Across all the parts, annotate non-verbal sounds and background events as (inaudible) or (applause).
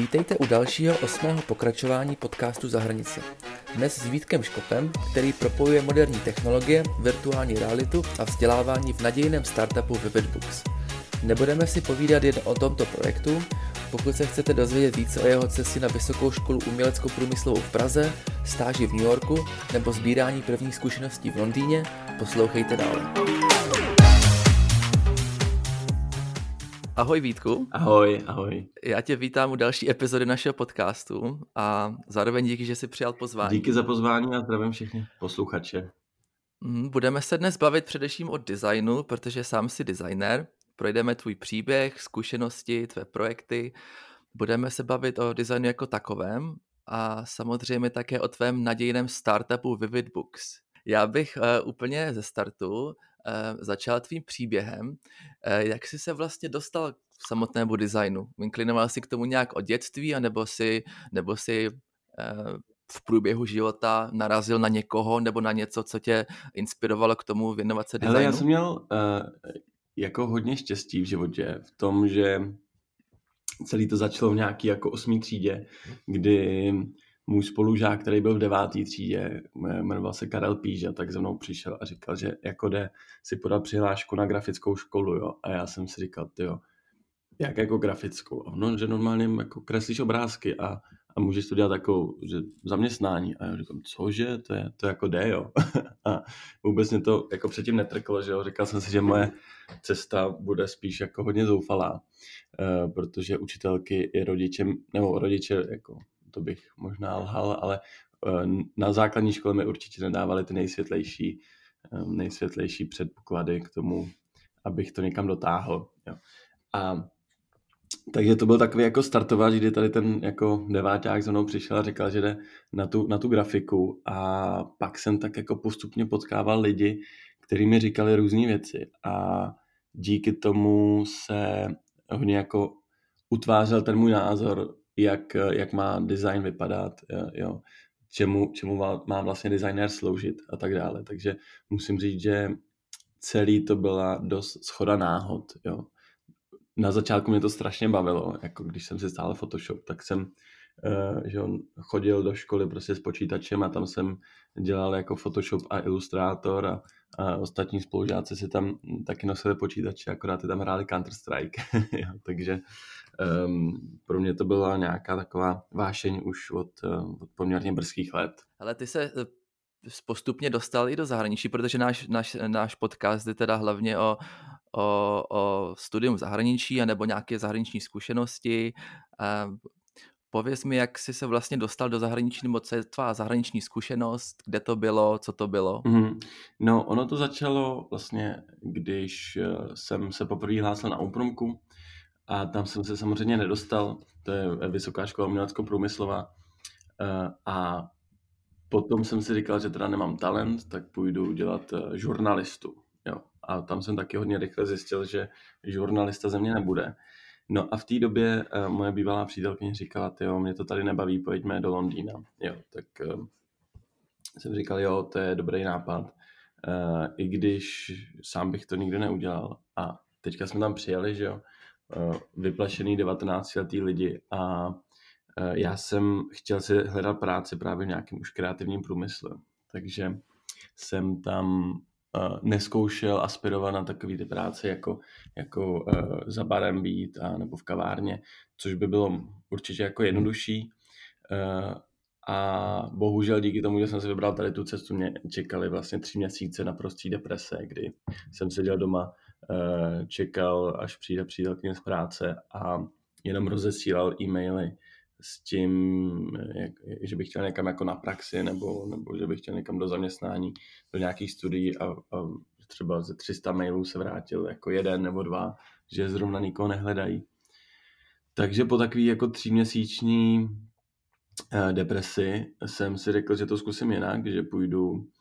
Vítejte u dalšího osmého pokračování podcastu Za hranice. Dnes s Vítkem Škopem, který propojuje moderní technologie, virtuální realitu a vzdělávání v nadějném startupu Vividbooks. Nebudeme si povídat jen o tomto projektu, pokud se chcete dozvědět více o jeho cestě na Vysokou školu umělecko-průmyslovou v Praze, stáži v New Yorku nebo sbírání prvních zkušeností v Londýně, poslouchejte dále. Ahoj Vítku. Ahoj, ahoj. Já tě vítám u další epizody našeho podcastu a zároveň díky, že jsi přijal pozvání. Díky za pozvání a zdravím všechny posluchače. Mhm, budeme se dnes bavit především o designu, protože sám jsi designer. Projdeme tvůj příběh, zkušenosti, tvé projekty. Budeme se bavit o designu jako takovém a samozřejmě také o tvém nadějném startupu Vivid Books. Já bych uh, úplně ze startu začal tvým příběhem. Eh, jak jsi se vlastně dostal k samotnému designu? Inklinoval jsi k tomu nějak od dětství, anebo si, nebo si eh, v průběhu života narazil na někoho nebo na něco, co tě inspirovalo k tomu věnovat se designu? Ale já jsem měl uh, jako hodně štěstí v životě v tom, že celý to začalo v nějaký jako osmý třídě, kdy můj spolužák, který byl v devátý třídě, jmenoval se Karel Píža, tak za mnou přišel a říkal, že jako jde si podat přihlášku na grafickou školu, jo. A já jsem si říkal, ty jo, jak jako grafickou? A no, že normálně jako kreslíš obrázky a, a můžeš to dělat takovou, že zaměstnání. A já říkám, cože, to je, to jako jde, jo. (laughs) a vůbec mě to jako předtím netrklo, že jo. Říkal jsem si, že moje cesta bude spíš jako hodně zoufalá, uh, protože učitelky i rodičem, nebo rodiče jako to bych možná lhal, ale eh, na základní škole mi určitě nedávali ty nejsvětlejší, eh, nejsvětlejší předpoklady k tomu, abych to někam dotáhl. Jo. A takže to byl takový jako startovač, kdy tady ten jako deváťák za mnou přišel a říkal, že jde na tu, na tu grafiku a pak jsem tak jako postupně potkával lidi, kteří mi říkali různé věci a díky tomu se hodně jako utvářel ten můj názor jak, jak má design vypadat, jo, čemu, čemu má, vlastně designer sloužit a tak dále. Takže musím říct, že celý to byla dost schoda náhod. Jo. Na začátku mě to strašně bavilo, jako když jsem si stál Photoshop, tak jsem uh, že on chodil do školy prostě s počítačem a tam jsem dělal jako Photoshop a Illustrator a, a ostatní spolužáci si tam taky nosili počítače, akorát ty tam hráli Counter-Strike. (laughs) takže um, pro mě to byla nějaká taková vášeň už od, uh, od poměrně brzkých let. Ale ty se eh, postupně dostal i do zahraničí, protože náš, náš, náš podcast je teda hlavně o, o, o studium zahraničí anebo nějaké zahraniční zkušenosti. Pověz mi, jak jsi se vlastně dostal do zahraničí, nebo co je tvá zahraniční zkušenost, kde to bylo, co to bylo? Mm-hmm. No, ono to začalo vlastně, když eh, jsem se poprvé hlásil na Umprumku a tam jsem se samozřejmě nedostal, to je Vysoká škola umělecko-průmyslová eh, a potom jsem si říkal, že teda nemám talent, tak půjdu dělat eh, žurnalistu. Jo. A tam jsem taky hodně rychle zjistil, že žurnalista ze mě nebude. No a v té době uh, moje bývalá přítelkyně říkala, jo, mě to tady nebaví, pojďme do Londýna. Jo, tak jsem říkal, jo, to je dobrý nápad, i když sám bych to nikdy neudělal. A teďka jsme tam přijeli, že jo, vyplašený 19-letý lidi a uh, já jsem chtěl si hledat práci právě v nějakém už kreativním průmyslu. Takže jsem tam neskoušel aspirovat na takové ty práce jako, jako za barem být a nebo v kavárně, což by bylo určitě jako jednodušší. A bohužel díky tomu, že jsem si vybral tady tu cestu, mě čekali vlastně tři měsíce na prostý deprese, kdy jsem seděl doma, čekal, až přijde přítelkyně z práce a jenom rozesílal e-maily s tím, jak, že bych chtěl někam jako na praxi nebo, nebo že bych chtěl někam do zaměstnání, do nějakých studií a, a třeba ze 300 mailů se vrátil jako jeden nebo dva, že zrovna nikoho nehledají. Takže po takový jako tříměsíční eh, depresi jsem si řekl, že to zkusím jinak, že půjdu eh,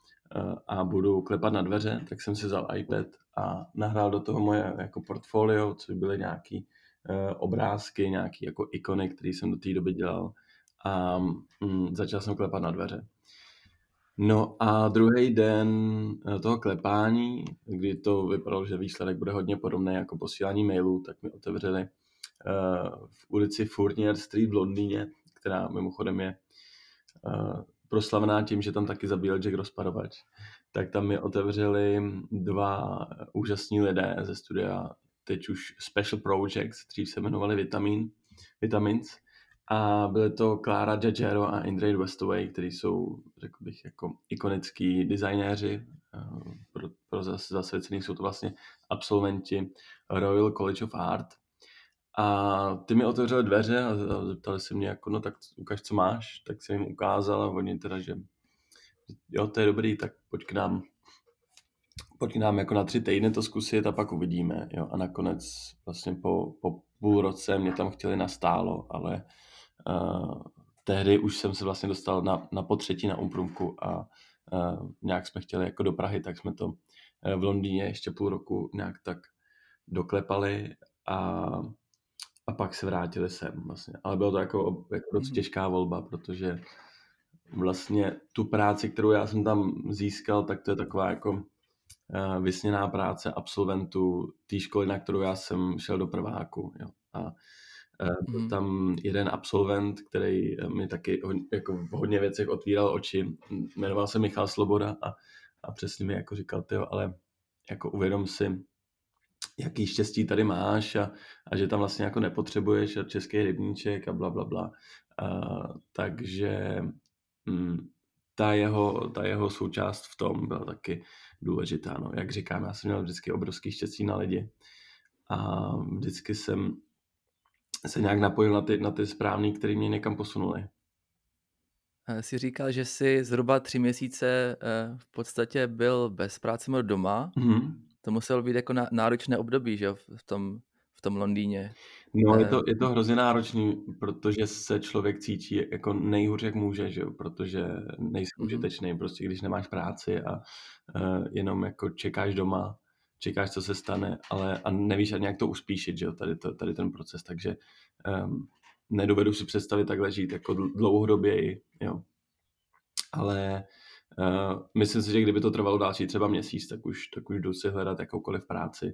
a budu klepat na dveře, tak jsem si vzal iPad a nahrál do toho moje jako portfolio, což byly nějaký Eh, obrázky, nějaký jako ikony, které jsem do té doby dělal a mm, začal jsem klepat na dveře. No a druhý den eh, toho klepání, kdy to vypadalo, že výsledek bude hodně podobný jako posílání mailů, tak mi otevřeli v ulici Fournier Street v Londýně, která mimochodem je proslavená tím, že tam taky zabíjel Jack Rozparovač, tak tam mi otevřeli dva úžasní lidé ze studia, teď už Special Projects, dřív se jmenovali Vitamin, Vitamins, a byly to Clara Giagero a Indray Westaway, kteří jsou, řekl bych, jako ikonický designéři. Eh, pro, pro zasvěcený jsou to vlastně absolventi Royal College of Art. A ty mi otevřeli dveře a zeptali se mě, jako, no tak ukaž, co máš. Tak jsem jim ukázal a oni teda, že jo, to je dobrý, tak pojď k nám. Pojď k nám jako na tři týdny to zkusit a pak uvidíme. Jo. A nakonec vlastně po, po půl roce mě tam chtěli nastálo, ale uh, tehdy už jsem se vlastně dostal na, na potřetí na Umprumku a uh, nějak jsme chtěli jako do Prahy, tak jsme to uh, v Londýně ještě půl roku nějak tak doklepali a, a pak se vrátili sem vlastně. Ale bylo to jako, jako dost mhm. těžká volba, protože vlastně tu práci, kterou já jsem tam získal, tak to je taková jako uh, vysněná práce absolventů té školy, na kterou já jsem šel do prváku. Jo. A byl mm. tam jeden absolvent, který mi taky jako v hodně věcech otvíral oči. Jmenoval se Michal Sloboda a, a přesně mi jako říkal, tyjo, ale jako uvědom si, jaký štěstí tady máš a, a že tam vlastně jako nepotřebuješ a český rybníček a bla, bla, bla. A, takže mm, ta, jeho, ta jeho součást v tom byla taky důležitá. No. Jak říkám, já jsem měl vždycky obrovský štěstí na lidi a vždycky jsem se nějak napojil na ty, na ty správný, který mě někam posunuli. Jsi říkal, že jsi zhruba tři měsíce eh, v podstatě byl bez práce doma. Mm-hmm. To muselo být jako náročné období, že v tom, v tom Londýně. No, je to, je to hrozně náročný, protože se člověk cítí jako nejhůř, jak může, že jo? protože nejsi mm-hmm. užitečný, prostě když nemáš práci a uh, jenom jako čekáš doma, čekáš, co se stane, ale a nevíš ani, jak to uspíšit, že jo, tady, to, tady ten proces, takže um, nedovedu si představit takhle žít jako dlouhodobě, jo. Ale uh, myslím si, že kdyby to trvalo další třeba měsíc, tak už, tak už jdu si hledat jakoukoliv práci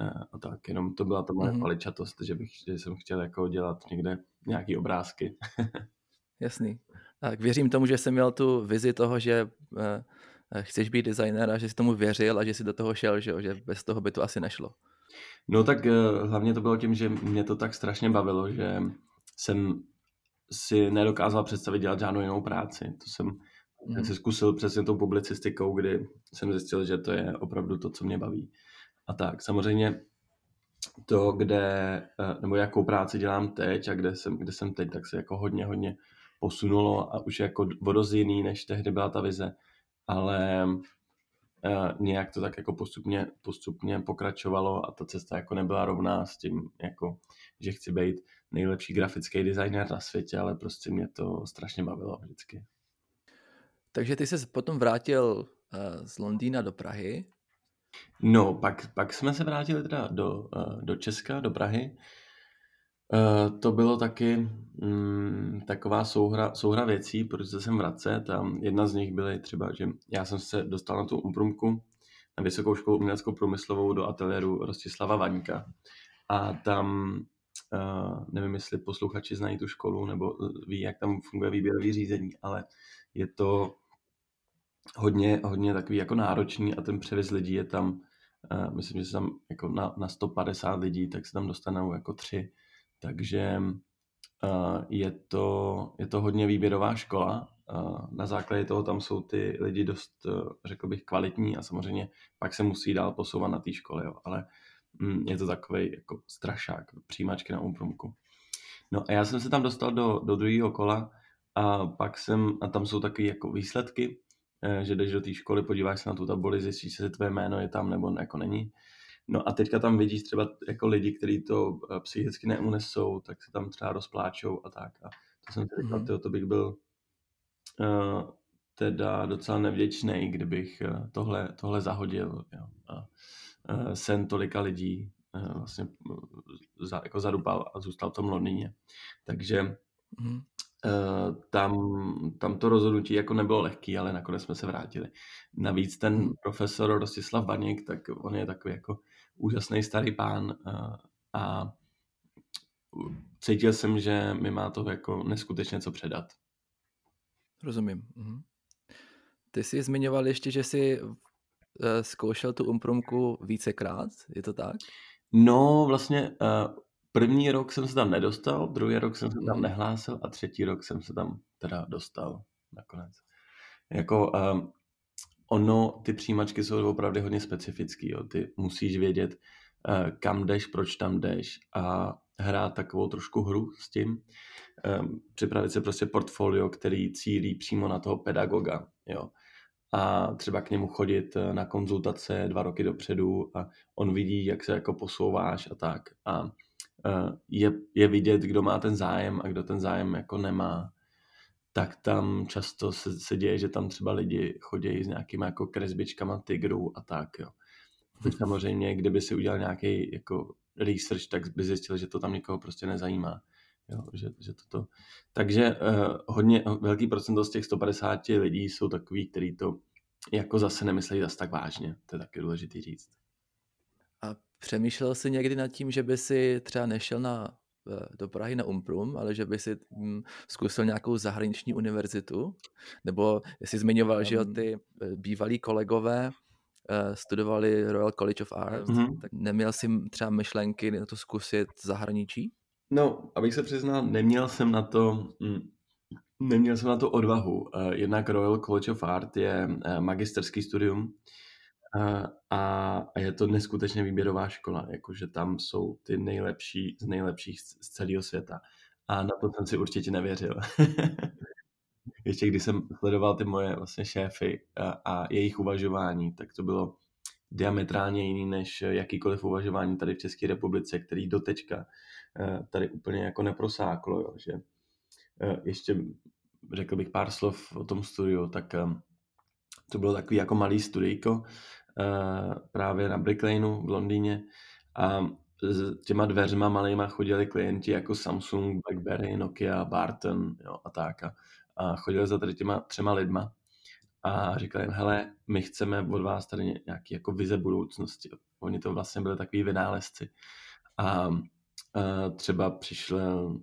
uh, a tak, jenom to byla ta moje mm-hmm. paličatost, že, bych, že jsem chtěl jako dělat někde nějaký obrázky. (laughs) Jasný. Tak věřím tomu, že jsem měl tu vizi toho, že uh, Eh, chceš být designer a že jsi tomu věřil a že jsi do toho šel, že, že bez toho by to asi nešlo. No tak eh, hlavně to bylo tím, že mě to tak strašně bavilo, že jsem si nedokázal představit dělat žádnou jinou práci. To jsem mm. si zkusil přesně tou publicistikou, kdy jsem zjistil, že to je opravdu to, co mě baví. A tak, samozřejmě to, kde, eh, nebo jakou práci dělám teď a kde jsem, kde jsem teď, tak se jako hodně, hodně posunulo a už jako vodoz jiný, než tehdy byla ta vize ale uh, nějak to tak jako postupně, postupně pokračovalo a ta cesta jako nebyla rovná s tím, jako, že chci být nejlepší grafický designer na světě, ale prostě mě to strašně bavilo vždycky. Takže ty se potom vrátil uh, z Londýna do Prahy? No, pak, pak jsme se vrátili teda do, uh, do Česka, do Prahy. Uh, to bylo taky um, taková souhra, souhra věcí, proč se sem vracet. A jedna z nich byly třeba, že já jsem se dostal na tu umprumku na Vysokou školu uměleckou průmyslovou do ateliéru Rostislava Vaňka a tam uh, nevím, jestli posluchači znají tu školu nebo ví, jak tam funguje výběrový řízení, ale je to hodně, hodně takový jako náročný a ten převis lidí je tam, uh, myslím, že se tam jako na, na 150 lidí, tak se tam dostanou jako tři takže uh, je, to, je to hodně výběrová škola. Uh, na základě toho tam jsou ty lidi dost, uh, řekl bych, kvalitní a samozřejmě pak se musí dál posouvat na té škole, jo. ale mm, je to takový jako strašák, přijímačky na umprumku. No a já jsem se tam dostal do, do druhého kola a pak jsem, a tam jsou takové jako výsledky, že jdeš do té školy, podíváš se na tu tabuli, zjistíš, že tvoje jméno je tam nebo jako není. No a teďka tam vidíš třeba jako lidi, kteří to eh, psychicky neunesou, tak se tam třeba rozpláčou a tak. A to jsem si říkal, mm. to bych byl uh, teda docela nevděčný, kdybych tohle, tohle zahodil. Jo. A uh, sen tolika lidí uh, vlastně za, jako zadupal a zůstal v tom Londýně. Takže mm. Uh, tam, tam to rozhodnutí jako nebylo lehký, ale nakonec jsme se vrátili. Navíc ten mhm. profesor Rostislav Baněk, tak on je takový jako úžasný starý pán a cítil jsem, že mi má to jako neskutečně co předat. Rozumím. Mhm. Ty jsi zmiňoval ještě, že jsi eh, zkoušel tu umprumku vícekrát, je to tak? No, vlastně první rok jsem se tam nedostal, druhý rok jsem se tam mhm. nehlásil a třetí rok jsem se tam teda dostal nakonec. Jako uh, ono, ty přijímačky jsou opravdu hodně specifický, jo. ty musíš vědět, uh, kam jdeš, proč tam jdeš a hrát takovou trošku hru s tím, um, připravit si prostě portfolio, který cílí přímo na toho pedagoga, jo a třeba k němu chodit eh, na konzultace dva roky dopředu a on vidí, jak se jako posouváš a tak. A je, je vidět, kdo má ten zájem a kdo ten zájem jako nemá. Tak tam často se, se děje, že tam třeba lidi chodí s nějakýma jako kresbičkama tigrů a tak, jo. Teď samozřejmě, kdyby si udělal nějaký jako research, tak by zjistil, že to tam někoho prostě nezajímá. Jo, že, že toto. Takže uh, hodně velký procento z těch 150 lidí jsou takový, kteří to jako zase nemyslí zase tak vážně. To je taky důležitý říct. Přemýšlel jsi někdy nad tím, že by si třeba nešel na, eh, do Prahy na Umprum, ale že by si hm, zkusil nějakou zahraniční univerzitu? Nebo jsi zmiňoval, um, že jo, ty eh, bývalí kolegové studovali Royal College of Arts, mm-hmm. tak neměl jsi třeba myšlenky na to zkusit zahraničí? No, abych se přiznal, neměl jsem na to, hm, neměl jsem na to odvahu. Eh, jednak Royal College of Art je eh, magisterský studium eh, a je to neskutečně výběrová škola, jakože tam jsou ty nejlepší z nejlepších z celého světa. A na to jsem si určitě nevěřil. (laughs) Ještě když jsem sledoval ty moje vlastně šéfy a, a jejich uvažování, tak to bylo diametrálně jiný než jakýkoliv uvažování tady v České republice, který dotečka Eh, tady úplně jako neprosáklo, jo, že eh, ještě řekl bych pár slov o tom studiu, tak eh, to bylo takový jako malý studijko právě na Brick Laneu v Londýně a s těma dveřma malýma chodili klienti jako Samsung, Blackberry, Nokia, Barton jo, a tak. A, a chodili za tady těma třema lidma a říkali jim, hele, my chceme od vás tady nějaký jako vize budoucnosti. Oni to vlastně byli takový vynálezci. A třeba přišel,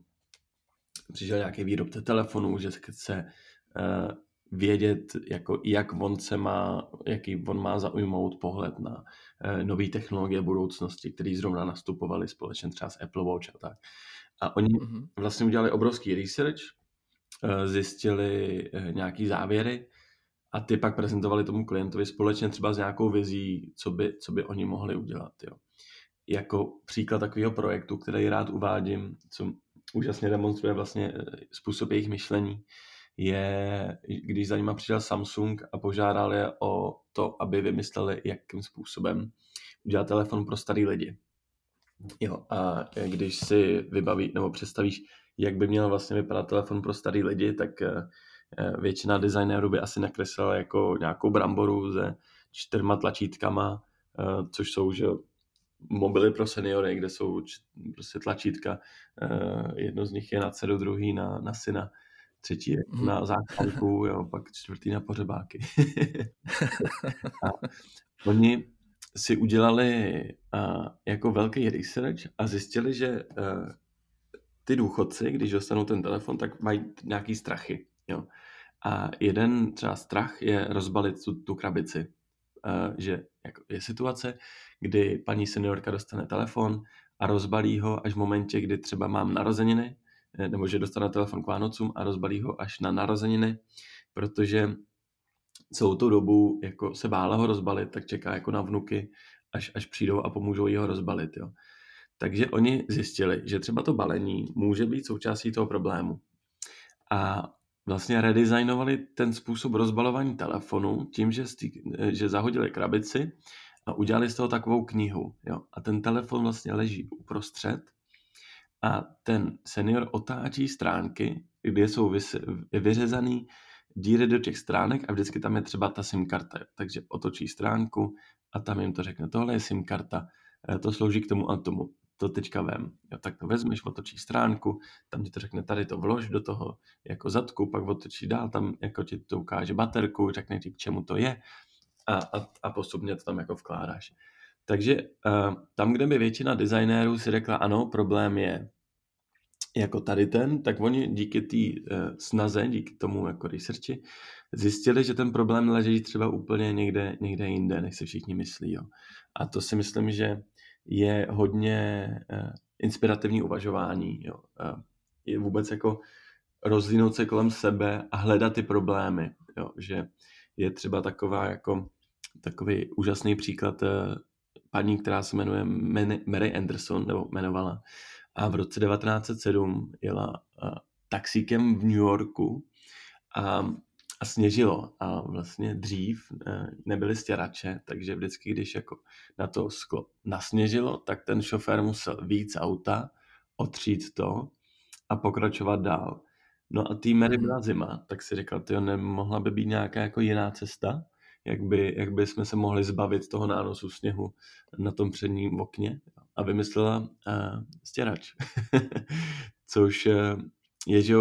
přišel nějaký výrobce telefonů, že chce uh, vědět, jako, jak on se má, jaký on má zaujmout pohled na uh, nové technologie budoucnosti, které zrovna nastupovaly společně třeba s Apple Watch a tak. A oni mm-hmm. vlastně udělali obrovský research, uh, zjistili uh, nějaký závěry a ty pak prezentovali tomu klientovi společně třeba s nějakou vizí, co by, co by oni mohli udělat. Jo jako příklad takového projektu, který rád uvádím, co úžasně demonstruje vlastně eh, způsob jejich myšlení, je, když za nima přišel Samsung a požádal je o to, aby vymysleli, jakým způsobem udělat telefon pro starý lidi. Jo, a když si vybaví nebo představíš, jak by měl vlastně vypadat telefon pro starý lidi, tak eh, eh, většina designérů by asi nakreslila jako nějakou bramboru se čtyřma tlačítkama, což jsou že mobily pro seniory, kde jsou prostě tlačítka. Uh, jedno z nich je na dceru, druhý na, na syna, třetí je mm. na záchranku, jo, pak čtvrtý na pořebáky. (laughs) a oni si udělali uh, jako velký research a zjistili, že uh, ty důchodci, když dostanou ten telefon, tak mají nějaký strachy. Jo. A jeden třeba strach je rozbalit tu, tu krabici. Uh, že jako je situace, kdy paní seniorka dostane telefon a rozbalí ho až v momentě, kdy třeba mám narozeniny, nebo že dostane telefon k Vánocům a rozbalí ho až na narozeniny, protože celou tu dobu jako se bála ho rozbalit, tak čeká jako na vnuky, až, až přijdou a pomůžou jí ho rozbalit. Jo. Takže oni zjistili, že třeba to balení může být součástí toho problému. A vlastně redesignovali ten způsob rozbalování telefonu tím, že, stý, že zahodili krabici a udělali z toho takovou knihu. Jo? A ten telefon vlastně leží uprostřed a ten senior otáčí stránky, kde jsou vyřezaný díry do těch stránek a vždycky tam je třeba ta SIM karta. Takže otočí stránku a tam jim to řekne, tohle je SIM karta, eh, to slouží k tomu a tomu to teďka vem. Jo, tak to vezmeš, otočí stránku, tam ti to řekne, tady to vlož do toho jako zadku, pak otočí dál, tam jako ti to ukáže baterku, řekne ti, k čemu to je a, a, a postupně to tam jako vkládáš. Takže uh, tam, kde by většina designérů si řekla, ano, problém je jako tady ten, tak oni díky té uh, snaze, díky tomu jako researchi, zjistili, že ten problém leží třeba úplně někde, někde jinde, než se všichni myslí. Jo. A to si myslím, že je hodně uh, inspirativní uvažování. Jo. Je vůbec jako rozlínout se kolem sebe a hledat ty problémy. Jo. Že je třeba taková jako takový úžasný příklad paní, která se jmenuje Mary Anderson, nebo jmenovala, a v roce 1907 jela taxíkem v New Yorku a, a sněžilo a vlastně dřív uh, nebyly stěrače, takže vždycky, když jako na to sklo nasněžilo, tak ten šofér musel víc auta, otřít to a pokračovat dál. No a tý Mary byla hmm. zima, tak si říkal, ty nemohla by být nějaká jako jiná cesta, jak by, jak by jsme se mohli zbavit toho nánosu sněhu na tom předním okně a vymyslela uh, stěrač. (laughs) Což uh, je, že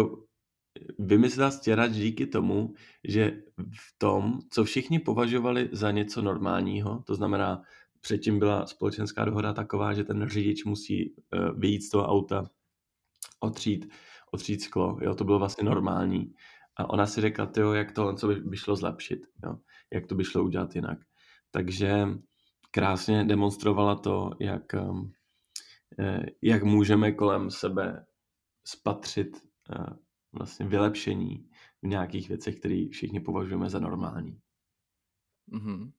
vymyslela stěrač díky tomu, že v tom, co všichni považovali za něco normálního, to znamená, předtím byla společenská dohoda taková, že ten řidič musí uh, vyjít z toho auta, otřít, otřít sklo, jo, to bylo vlastně normální. A ona si řekla, tyjo, jak to, co by, by šlo zlepšit, jo, jak to by šlo udělat jinak. Takže krásně demonstrovala to, jak, um, eh, jak můžeme kolem sebe spatřit eh, vlastně vylepšení v nějakých věcech, které všichni považujeme za normální. Mm-hmm.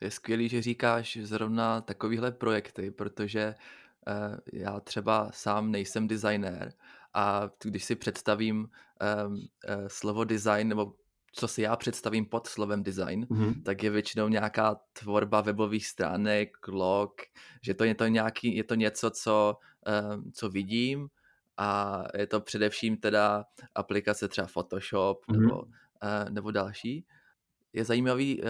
Je skvělý, že říkáš zrovna takovýhle projekty, protože uh, já třeba sám nejsem designér a když si představím slovo design nebo co si já představím pod slovem design, mm-hmm. tak je většinou nějaká tvorba webových stránek, log, že to je to, nějaký, je to něco, co, um, co vidím a je to především teda aplikace třeba Photoshop mm-hmm. nebo, uh, nebo další. Je zajímavý, uh,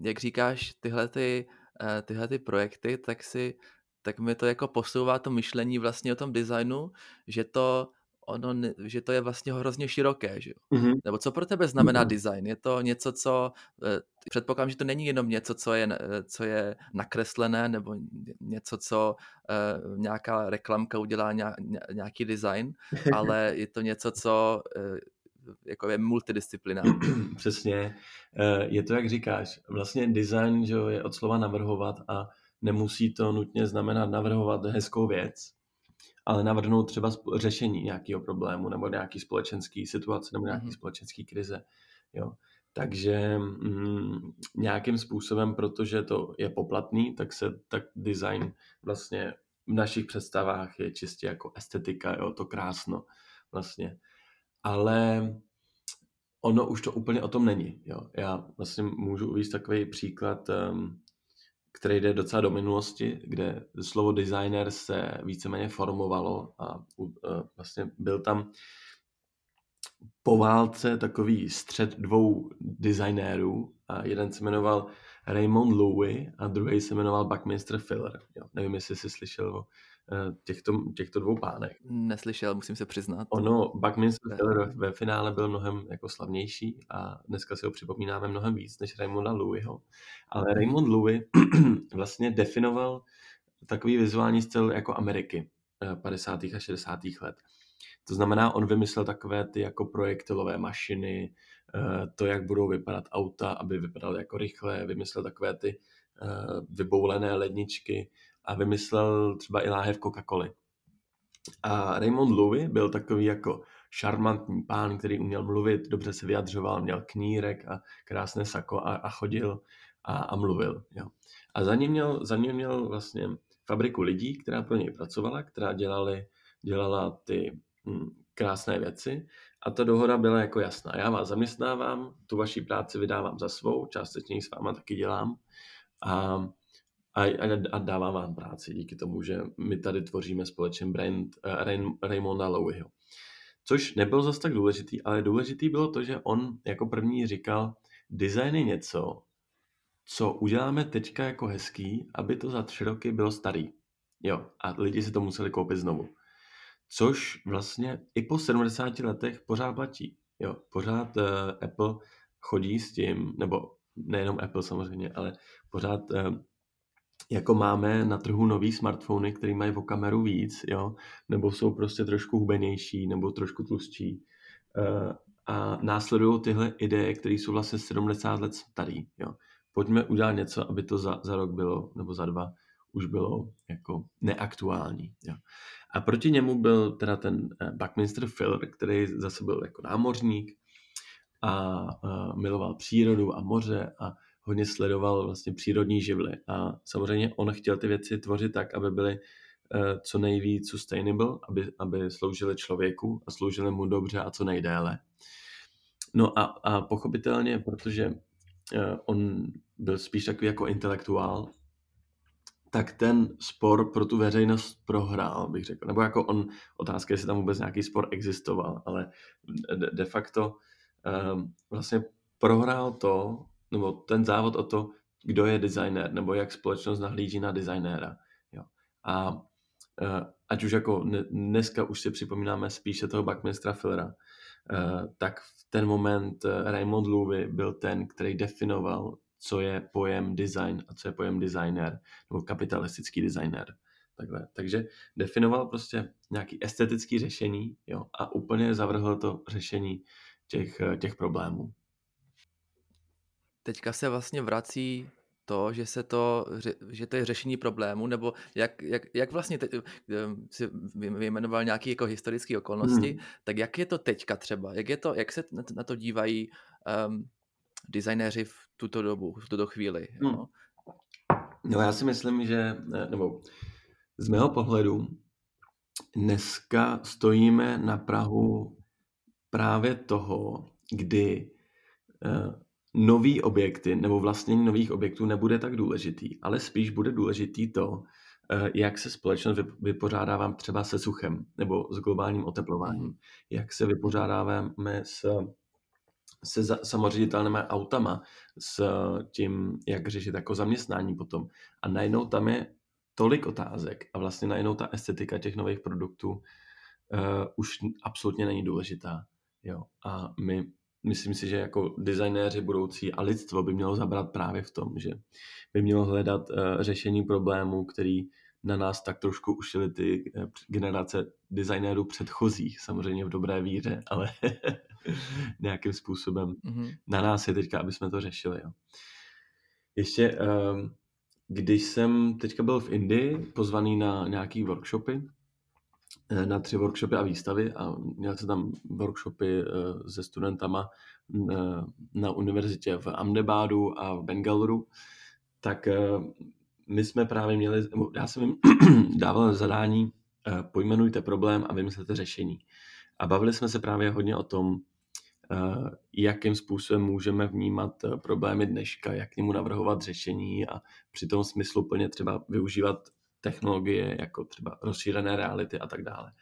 jak říkáš, tyhle, ty, uh, tyhle ty projekty, tak si tak mi to jako posouvá to myšlení vlastně o tom designu, že to ono, že to je vlastně hrozně široké, že jo? Mm-hmm. Nebo co pro tebe znamená mm-hmm. design? Je to něco, co, eh, předpokládám, že to není jenom něco, co je, eh, co je nakreslené, nebo něco, co uh, nějaká reklamka udělá nějaký design, (laughs) ale je to něco, co jako je multidisciplinární. (clears throat) Přesně. Je to, jak říkáš, vlastně design že je od slova navrhovat a nemusí to nutně znamenat navrhovat hezkou věc, ale navrhnout třeba řešení nějakého problému nebo nějaký společenský situace nebo nějaký mm-hmm. společenský krize. Jo. Takže mm, nějakým způsobem, protože to je poplatný, tak se tak design vlastně v našich představách je čistě jako estetika, jo, to krásno vlastně. Ale ono už to úplně o tom není. Jo. Já vlastně můžu uvést takový příklad um, který jde docela do minulosti, kde slovo designer se víceméně formovalo a vlastně byl tam po válce takový střed dvou designérů a jeden se jmenoval Raymond Louis a druhý se jmenoval Buckminster Fuller. Jo, nevím, jestli jsi slyšel o těchto, těchto dvou pánech. Neslyšel, musím se přiznat. Ono, Buckminster Fuller ve finále byl mnohem jako slavnější a dneska si ho připomínáme mnohem víc než Raymonda Louisho. Ale Raymond Louis (clears throat) vlastně definoval takový vizuální styl jako Ameriky 50. Eh, a 60. let. To znamená, on vymyslel takové ty jako projektilové mašiny, eh, to, jak budou vypadat auta, aby vypadaly jako rychle, vymyslel takové ty vyboulené ledničky, a vymyslel třeba i láhev Coca-Coly. A Raymond Louis byl takový jako šarmantní pán, který uměl mluvit, dobře se vyjadřoval, měl knírek a krásné sako a, a chodil a, a mluvil. Jo. A za ním, měl, za ním měl vlastně fabriku lidí, která pro něj pracovala, která dělali, dělala ty hm, krásné věci a ta dohoda byla jako jasná. Já vás zaměstnávám, tu vaši práci vydávám za svou, částečně ji s váma taky dělám a a, a, a dává vám práci díky tomu, že my tady tvoříme společně brand uh, Ray, Raymonda Louieho. Což nebylo zase tak důležitý, ale důležitý bylo to, že on jako první říkal, design je něco, co uděláme teďka jako hezký, aby to za tři roky bylo starý. Jo, a lidi si to museli koupit znovu. Což vlastně i po 70 letech pořád platí. Jo, pořád uh, Apple chodí s tím, nebo nejenom Apple samozřejmě, ale pořád uh, jako máme na trhu nový smartfony, které mají o kameru víc, jo, nebo jsou prostě trošku hubenější, nebo trošku tlustší. Uh, a následují tyhle ideje, které jsou vlastně 70 let starý. Jo. Pojďme udělat něco, aby to za, za rok bylo, nebo za dva, už bylo jako neaktuální. Jo. A proti němu byl teda ten eh, Buckminster Fuller, který zase byl jako námořník a, a miloval přírodu a moře a hodně sledoval vlastně přírodní živly. A samozřejmě on chtěl ty věci tvořit tak, aby byly eh, co nejvíc sustainable, aby, aby sloužily člověku a sloužily mu dobře a co nejdéle. No a, a pochopitelně, protože uh, on byl spíš takový jako intelektuál, tak ten spor pro tu veřejnost prohrál, bych řekl. Nebo jako on, otázka, jestli tam vůbec nějaký spor existoval, ale de, de facto um, vlastně prohrál to, nebo ten závod o to, kdo je designer, nebo jak společnost nahlíží na designéra. Jo. A uh, ať už jako dneska už si připomínáme spíše toho Buckminstera Fillera, Eh, tak v ten moment eh, Raymond Louvy byl ten, který definoval, co je pojem design a co je pojem designer, nebo kapitalistický designer. Takhle. Takže definoval prostě nějaký estetický řešení jo, a úplně zavrhl to řešení těch, těch problémů. Teďka se vlastně vrací to, že se to, že to je řešení problému, nebo jak, jak, jak vlastně te, eh, si vyjmenoval nějaké jako historické okolnosti, hmm. tak jak je to teďka třeba, jak je to, jak se na to dívají um, designéři v tuto dobu, v tuto chvíli, hmm. no? No já si myslím, že, nebo z mého pohledu, dneska stojíme na Prahu právě toho, kdy uh, nový objekty nebo vlastnění nových objektů nebude tak důležitý, ale spíš bude důležitý to, eh, jak se společnost vypořádává třeba se suchem nebo s globálním oteplováním, mhm. jak se vypořádáváme s se samoředitelnými autama, s tím, jak řešit jako zaměstnání potom. A najednou tam je tolik otázek a vlastně najednou ta estetika těch nových produktů uh, už absolutně není důležitá. Jo. A my myslím si, že jako designéři budoucí a lidstvo by mělo zabrat právě v tom, že by mělo hledat uh, řešení problémů, který na nás tak trošku ušily ty uh, generace designérů předchozích, samozřejmě v dobré víře, (laughs) ale nějakým způsobem mm-hmm. na nás je teďka, aby jsme to řešili. Jo. Ještě, uh, když jsem teďka byl v Indii, pozvaný na nějaký workshopy, Eh, na tři workshopy a výstavy a měl jsem tam workshopy eh, se studentama eh, na univerzitě v Ahmedabadu a v Bangalore, tak my jsme právě měli, já jsem jim (clears throat) dával zadání, pojmenujte problém a vymyslete řešení. A bavili jsme se právě hodně o tom, jakým způsobem můžeme vnímat problémy dneška, jak k němu navrhovat řešení a při tom smyslu plně třeba využívat technologie, jako třeba rozšířené reality a tak dále.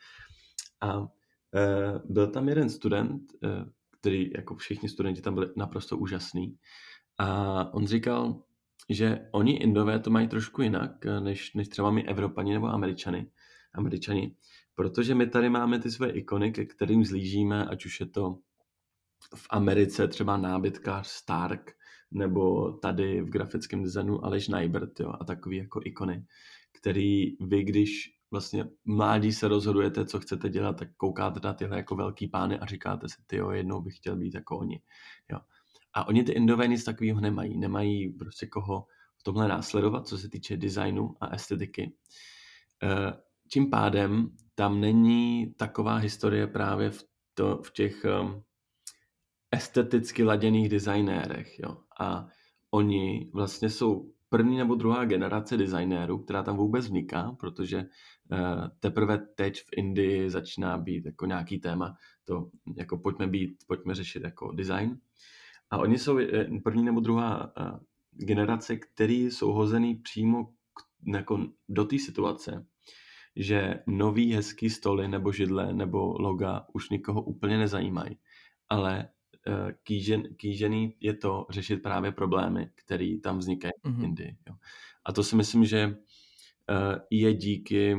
A e, byl tam jeden student, e, který jako všichni studenti tam byli naprosto úžasný. A on říkal, že oni Indové to mají trošku jinak, e, než, než třeba my Evropani nebo Američani. Američani. Protože my tady máme ty své ikony, ke kterým zlížíme, ať už je to v Americe třeba nábytkář Stark, nebo tady v grafickém designu Aleš Neibert, jo, a takový jako ikony který vy, když vlastně mládí se rozhodujete, co chcete dělat, tak koukáte na tyhle jako velký pány a říkáte si, ty jo, jednou bych chtěl být jako oni. Jo. A oni ty Indové nic takového nemají. Nemají prostě koho v tomhle následovat, co se týče designu a estetiky. Eh, tím pádem tam není taková historie právě v, to, v těch um, esteticky laděných designérech. Jo. A oni vlastně jsou první nebo druhá generace designérů, která tam vůbec vzniká, protože uh, teprve teď v Indii začíná být jako nějaký téma, to jako pojďme být, pojďme řešit jako design. A oni jsou eh, první nebo druhá uh, generace, který jsou hozený přímo k, jako do té situace, že nový hezký stoly nebo židle nebo loga už nikoho úplně nezajímají, ale Eh, kýžen, kýžený je to řešit právě problémy, které tam vznikají mm-hmm. v mhm. Indii. Jo. A to si myslím, že eh, je díky,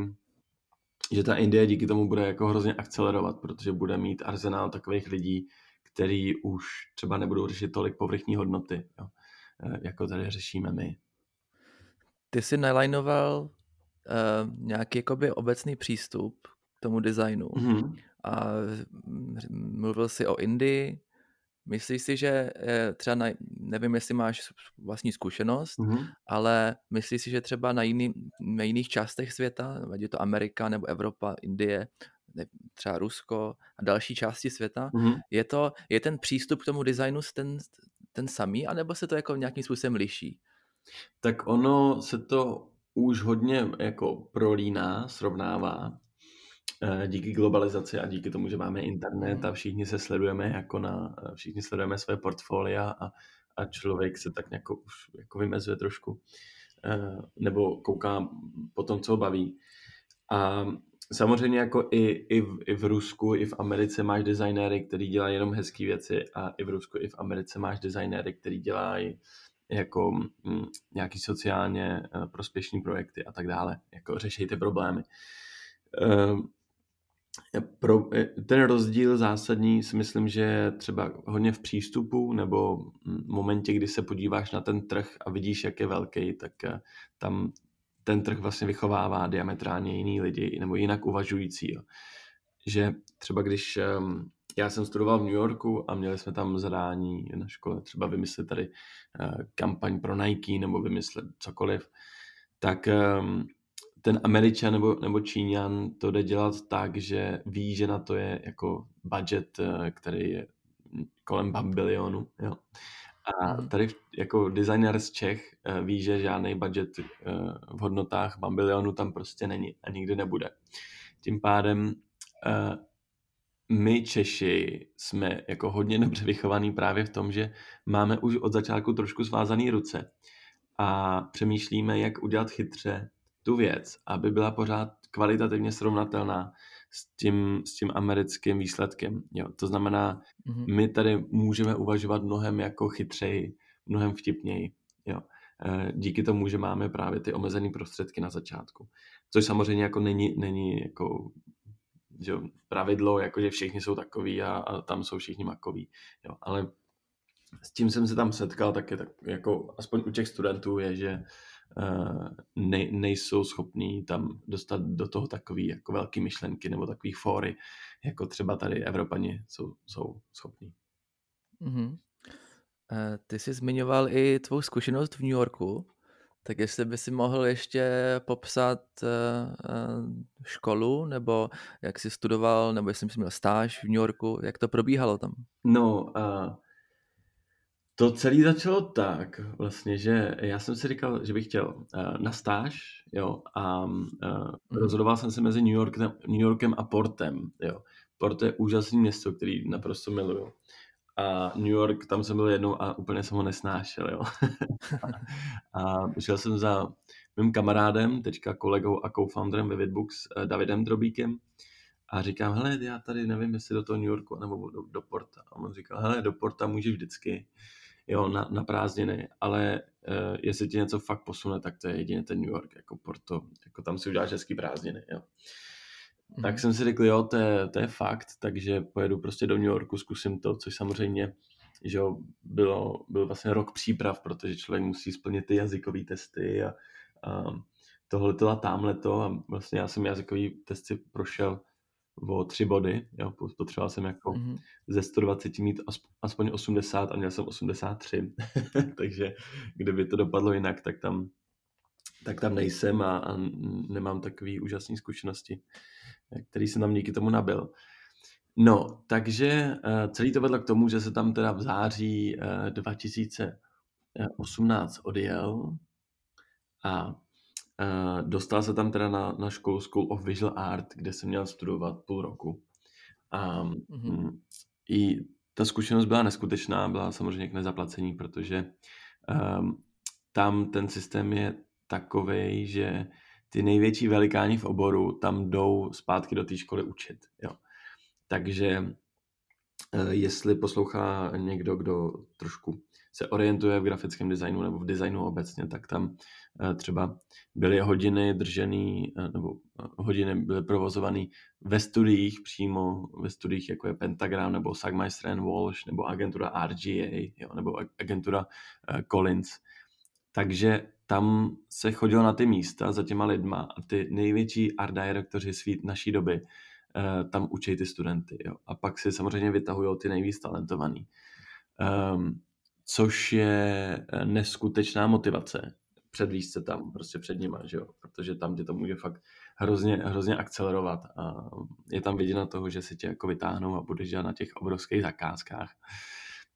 že ta Indie díky tomu bude jako hrozně akcelerovat, protože bude mít arzenál takových lidí, který už třeba nebudou řešit tolik povrchní hodnoty, jo, eh, jako tady řešíme my. ty jsi nalajnoval uh, nějaký jakoby obecný přístup k tomu designu mm-hmm. a mluvil jsi o Indii, Myslíš si, že eh, třeba na, nevím, jestli máš vlastní zkušenost, mm-hmm. ale myslíš si, že třeba na, jiný, na jiných částech světa, ať je to Amerika nebo Evropa, Indie, třeba Rusko a další části světa, mm-hmm. je, to, je ten přístup k tomu designu ten, ten samý, anebo se to jako nějakým způsobem liší? Tak ono se to už hodně jako prolíná, srovnává díky globalizaci a díky tomu, že máme internet a všichni se sledujeme jako na, eh, všichni sledujeme své portfolia a, a člověk se tak nějak už jako vymezuje trošku eh, nebo kouká po tom, co ho baví. A samozřejmě jako i, i, v, i v Rusku, i v Americe máš designéry, který dělají jenom hezké věci a i v Rusku, i v Americe máš designéry, který dělají jako hm, nějaký sociálně prospěšní projekty a tak dále, jako řeší ty problémy. Pro, eh, ten rozdíl zásadní si myslím, že třeba hodně v přístupu nebo v momentě, kdy se podíváš na ten trh a vidíš, jak je velký, tak eh, tam ten trh vlastně vychovává diametrálně jiný lidi nebo jinak uvažující. Jo. Že třeba když ehm, já jsem studoval v New Yorku a měli jsme tam zadání na škole třeba vymyslet tady eh, kampaň pro Nike nebo vymyslet cokoliv, tak ehm, ten Američan nebo, nebo Číňan to jde dělat tak, že ví, že na to je jako budget, eh, který je kolem bilionu. Jo. A mhm. tady jako designer z Čech eh, ví, že žádný budget eh, v hodnotách bilionu tam prostě není a nikdy nebude. Tím pádem my Češi jsme jako hodně dobře vychovaní právě v tom, že máme už od začátku trošku svázané ruce a přemýšlíme, jak udělat chytře tu věc, aby byla pořád kvalitativně srovnatelná s tím, s tím americkým výsledkem. Jo. To znamená, mm-hmm. my tady můžeme uvažovat mnohem jako chytřeji, mnohem vtipněji. Jo. E, díky tomu, že máme právě ty omezené prostředky na začátku. Což samozřejmě jako není, není jako že pravidlo, jako že všichni jsou takový a, a tam jsou všichni makoví. Jo. Ale s tím jsem se tam setkal taky, tak jako aspoň u těch studentů je, že Eh, ne, nejsou schopní tam dostat do toho takový jako velký myšlenky nebo takový fóry, jako třeba tady Evropani jsou, jsou schopní. Mm-hmm. Ty jsi zmiňoval i tvou zkušenost v New Yorku, tak jestli by si mohl ještě popsat uh, školu, nebo jak jsi studoval, nebo jestli jsi měl stáž v New Yorku, jak to probíhalo tam? No, uh, to celé začalo tak vlastně, že já jsem si říkal, že bych chtěl uh, na stáž, jo, a uh, rozhodoval jsem se mezi New Yorkem, New Yorkem a Portem, jo. Port je úžasné město, který naprosto miluju. A New York, tam jsem byl jednou a úplně jsem ho nesnášel, jo. (laughs) a, šel jsem za mým kamarádem, teďka kolegou a co-founderem ve Vitbooks, uh, Davidem Drobíkem, a říkám, hele, já tady nevím, jestli do toho New Yorku nebo do, do Porta. A on říkal, hele, do Porta můžeš vždycky jo, na, na prázdniny, ale uh, jestli ti něco fakt posune, tak to je jedině ten New York, jako Porto, jako tam si uděláš hezký prázdniny, jo. Mm. Tak jsem si řekl, jo, to je, to je fakt, takže pojedu prostě do New Yorku, zkusím to, což samozřejmě že jo, bylo, byl vlastně rok příprav, protože člověk musí splnit ty jazykové testy a, a tohle to a tamhle to a vlastně já jsem jazykový testy prošel o tři body, jo, potřeboval jsem jako mm-hmm. ze 120 mít aspoň 80 a měl jsem 83, (laughs) takže kdyby to dopadlo jinak, tak tam, tak tam nejsem a, a nemám takové úžasné zkušenosti, který jsem tam díky tomu nabil. No, takže uh, celý to vedlo k tomu, že se tam teda v září uh, 2018 odjel a dostal se tam teda na, na školu School of Visual Art, kde jsem měl studovat půl roku. A mm-hmm. i ta zkušenost byla neskutečná, byla samozřejmě k nezaplacení, protože um, tam ten systém je takový, že ty největší velikáni v oboru tam jdou zpátky do té školy učit. Jo. Takže uh, jestli poslouchá někdo, kdo trošku se orientuje v grafickém designu nebo v designu obecně, tak tam eh, třeba byly hodiny držený, eh, nebo eh, hodiny byly provozované ve studiích přímo, ve studiích jako je Pentagram nebo Sagmeister Walsh nebo agentura RGA jo, nebo agentura Collins. takže tam se chodilo na ty místa za těma lidma a ty největší art directoři svít naší doby tam učí ty studenty. Jo. A pak si samozřejmě vytahují ty nejvíc talentovaný. Um, což je eh, neskutečná motivace předvíst se tam prostě před nima, že jo? protože tam tě to může fakt hrozně, hrozně akcelerovat a je tam viděna toho, že si tě jako vytáhnou a budeš dělat na těch obrovských zakázkách.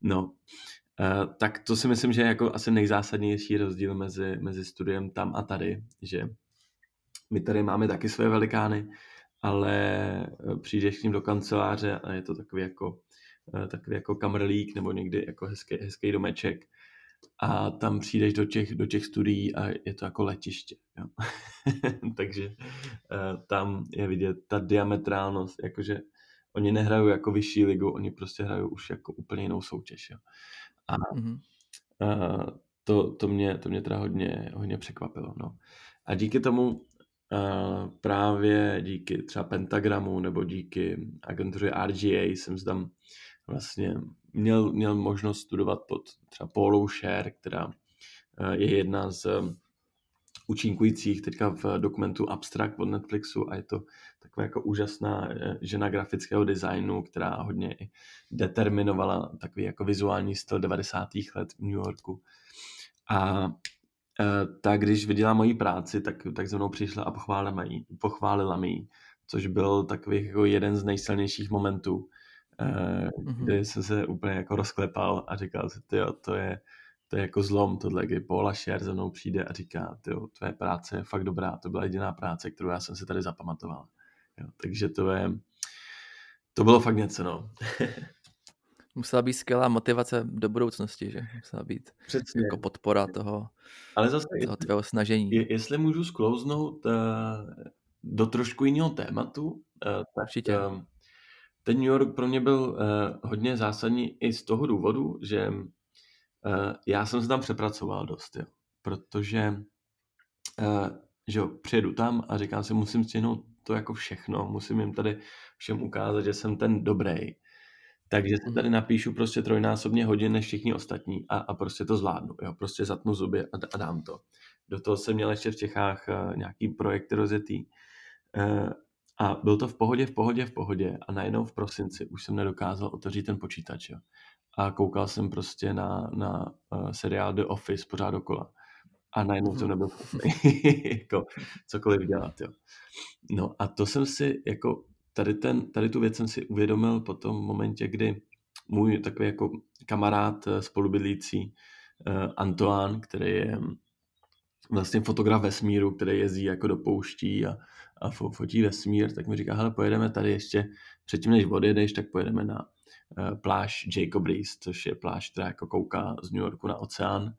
No, Uh, tak to si myslím, že je jako asi nejzásadnější rozdíl mezi, mezi studiem tam a tady, že my tady máme taky své velikány, ale eh, přijdeš k ním do kanceláře a je to takový jako, takový jako kamrlík nebo někdy jako hezký, hezký domeček a tam přijdeš do těch, do těch studií a je to jako letiště. Jo. (laughs) Takže uh, tam je vidět ta diametrálnost, jakože oni nehrajou jako vyšší ligu, oni prostě hrajou už jako úplně jinou soutěž. Jo. A mm-hmm. uh, to, to, mě, to mě teda hodně, hodně překvapilo. No. A díky tomu uh, právě díky třeba Pentagramu nebo díky agentuře RGA jsem tam vlastně měl, měl možnost studovat pod třeba Paulou Share, která eh, je jedna z účinkujících teďka v dokumentu Abstract od Netflixu a je to taková jako úžasná eh, žena grafického designu, která hodně determinovala takový jako vizuální styl 90. let v New Yorku. A eh, tak když viděla moji práci, tak, tak ze mnou přišla a pochválila mi, pochválila mi což byl takový jako jeden z nejsilnějších momentů. Kdy jsem se úplně jako rozklepal a říkal si, tyjo, to je, to je jako zlom tohle, kdy Paula Scher za mnou přijde a říká, tyjo, tvoje práce je fakt dobrá, to byla jediná práce, kterou já jsem si tady zapamatoval. Jo, takže to je, to bylo fakt něco, no. (laughs) Musela být skvělá motivace do budoucnosti, že? Musela být Přesně. jako podpora toho, Ale zase, toho tvého snažení. Je, jestli můžu sklouznout uh, do trošku jiného tématu, uh, tak Určitě. Uh, ten New York pro mě byl uh, hodně zásadní i z toho důvodu, že uh, já jsem se tam přepracoval dost, jo. protože uh, že jo, přijedu tam a říkám si, musím stihnout to jako všechno, musím jim tady všem ukázat, že jsem ten dobrý. Takže si mhm. tady napíšu prostě trojnásobně hodin než všichni ostatní a, a prostě to zvládnu. Jo? Prostě zatnu zuby a, a dám to. Do toho jsem měl ještě v Čechách uh, nějaký projekt rozjetý. Uh, a byl to v pohodě, v pohodě, v pohodě a najednou v prosinci už jsem nedokázal otevřít ten počítač. Jo. A koukal jsem prostě na, na uh, seriál The Office pořád dokola. A najednou jsem nebyl schopný (laughs) jako cokoliv dělat. Jo. No a to jsem si jako tady, ten, tady tu věc jsem si uvědomil po tom momentě, kdy můj takový jako kamarád eh, spolubydlící uh, Antoine, který je vlastně fotograf vesmíru, který jezdí jako do pouští a, a fotí vesmír, tak mi říká, hele, pojedeme tady ještě, předtím než odjedeš, tak pojedeme na uh, pláž Jacob Reese, což je pláž, která jako kouká z New Yorku na oceán.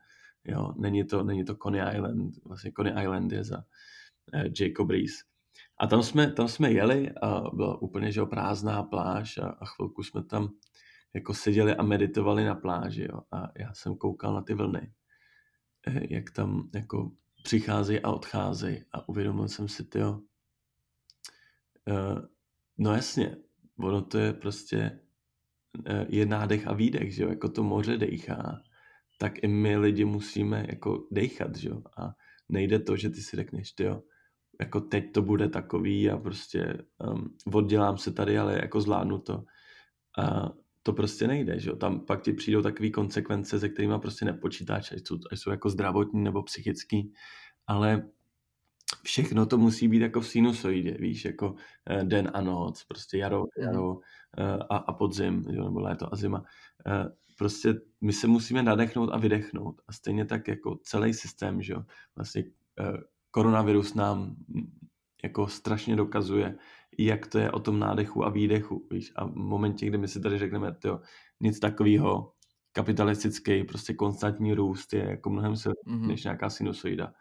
Jo, není to, není to Coney Island, vlastně Coney Island je za uh, Jacob Reese. A tam jsme, tam jsme jeli a byla úplně že prázdná pláž a, a chvilku jsme tam jako seděli a meditovali na pláži. Jo. A já jsem koukal na ty vlny Eh, jak tam jako přicházejí a odcházejí a uvědomil jsem si, tyjo, no jasně, ono to je prostě uh, je nádech a výdech, že jo, jako to moře dejchá, tak i my lidi musíme jako dechat, že jo, a nejde to, že ty si řekneš, tyjo, jako teď to bude takový a prostě um, oddělám se tady, ale jako zvládnu to. A to prostě nejde, že jo? Tam pak ti přijdou takové konsekvence, se kterými prostě nepočítáš, ať jsou, ať jsou jako zdravotní nebo psychický, ale všechno to musí být jako v sinusoidě, víš, jako eh, den a noc, prostě jaro, mhm. jaro eh, a, a podzim, jo, nebo léto a zima. Eh, prostě my se musíme nadechnout a vydechnout. A stejně tak jako celý systém, že jo, vlastně koronavirus nám jako strašně dokazuje, jak to je o tom nádechu a výdechu. Víš? A v momentě, kdy my si tady řekneme, tyjo, nic takového, kapitalistický, prostě konstantní růst je jako mnohem se mm-hmm. než nějaká sinusoida,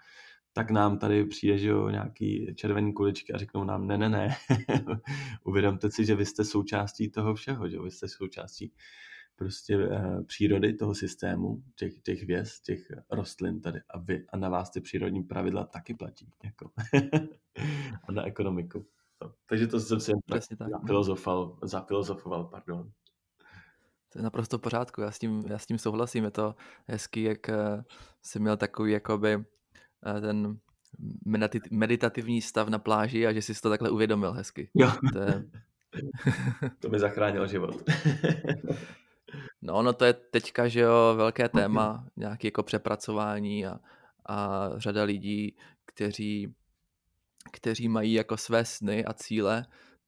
tak nám tady přijde, že jo, nějaký červený kuličky a řeknou nám, ne, ne, ne, (laughs) uvědomte si, že vy jste součástí toho všeho, že jo? vy jste součástí prostě uh, přírody toho systému, těch, těch věz, těch rostlin tady a vy a na vás ty přírodní pravidla taky platí. Jako. (laughs) a na ekonomiku. No, takže to jsem si jen tak, tak. Zafilozofoval, zafilozofoval, pardon. To je naprosto v pořádku, já s tím, já s tím souhlasím, je to hezký, jak uh, jsi měl takový jakoby ten meditativní stav na pláži a že jsi to takhle uvědomil hezky. Jo. To, je... (laughs) to mi zachránilo život. no ono to je teďka, že jo, velké téma, nějaké jako přepracování a, a řada lidí, kteří, kteří mají jako své sny a cíle,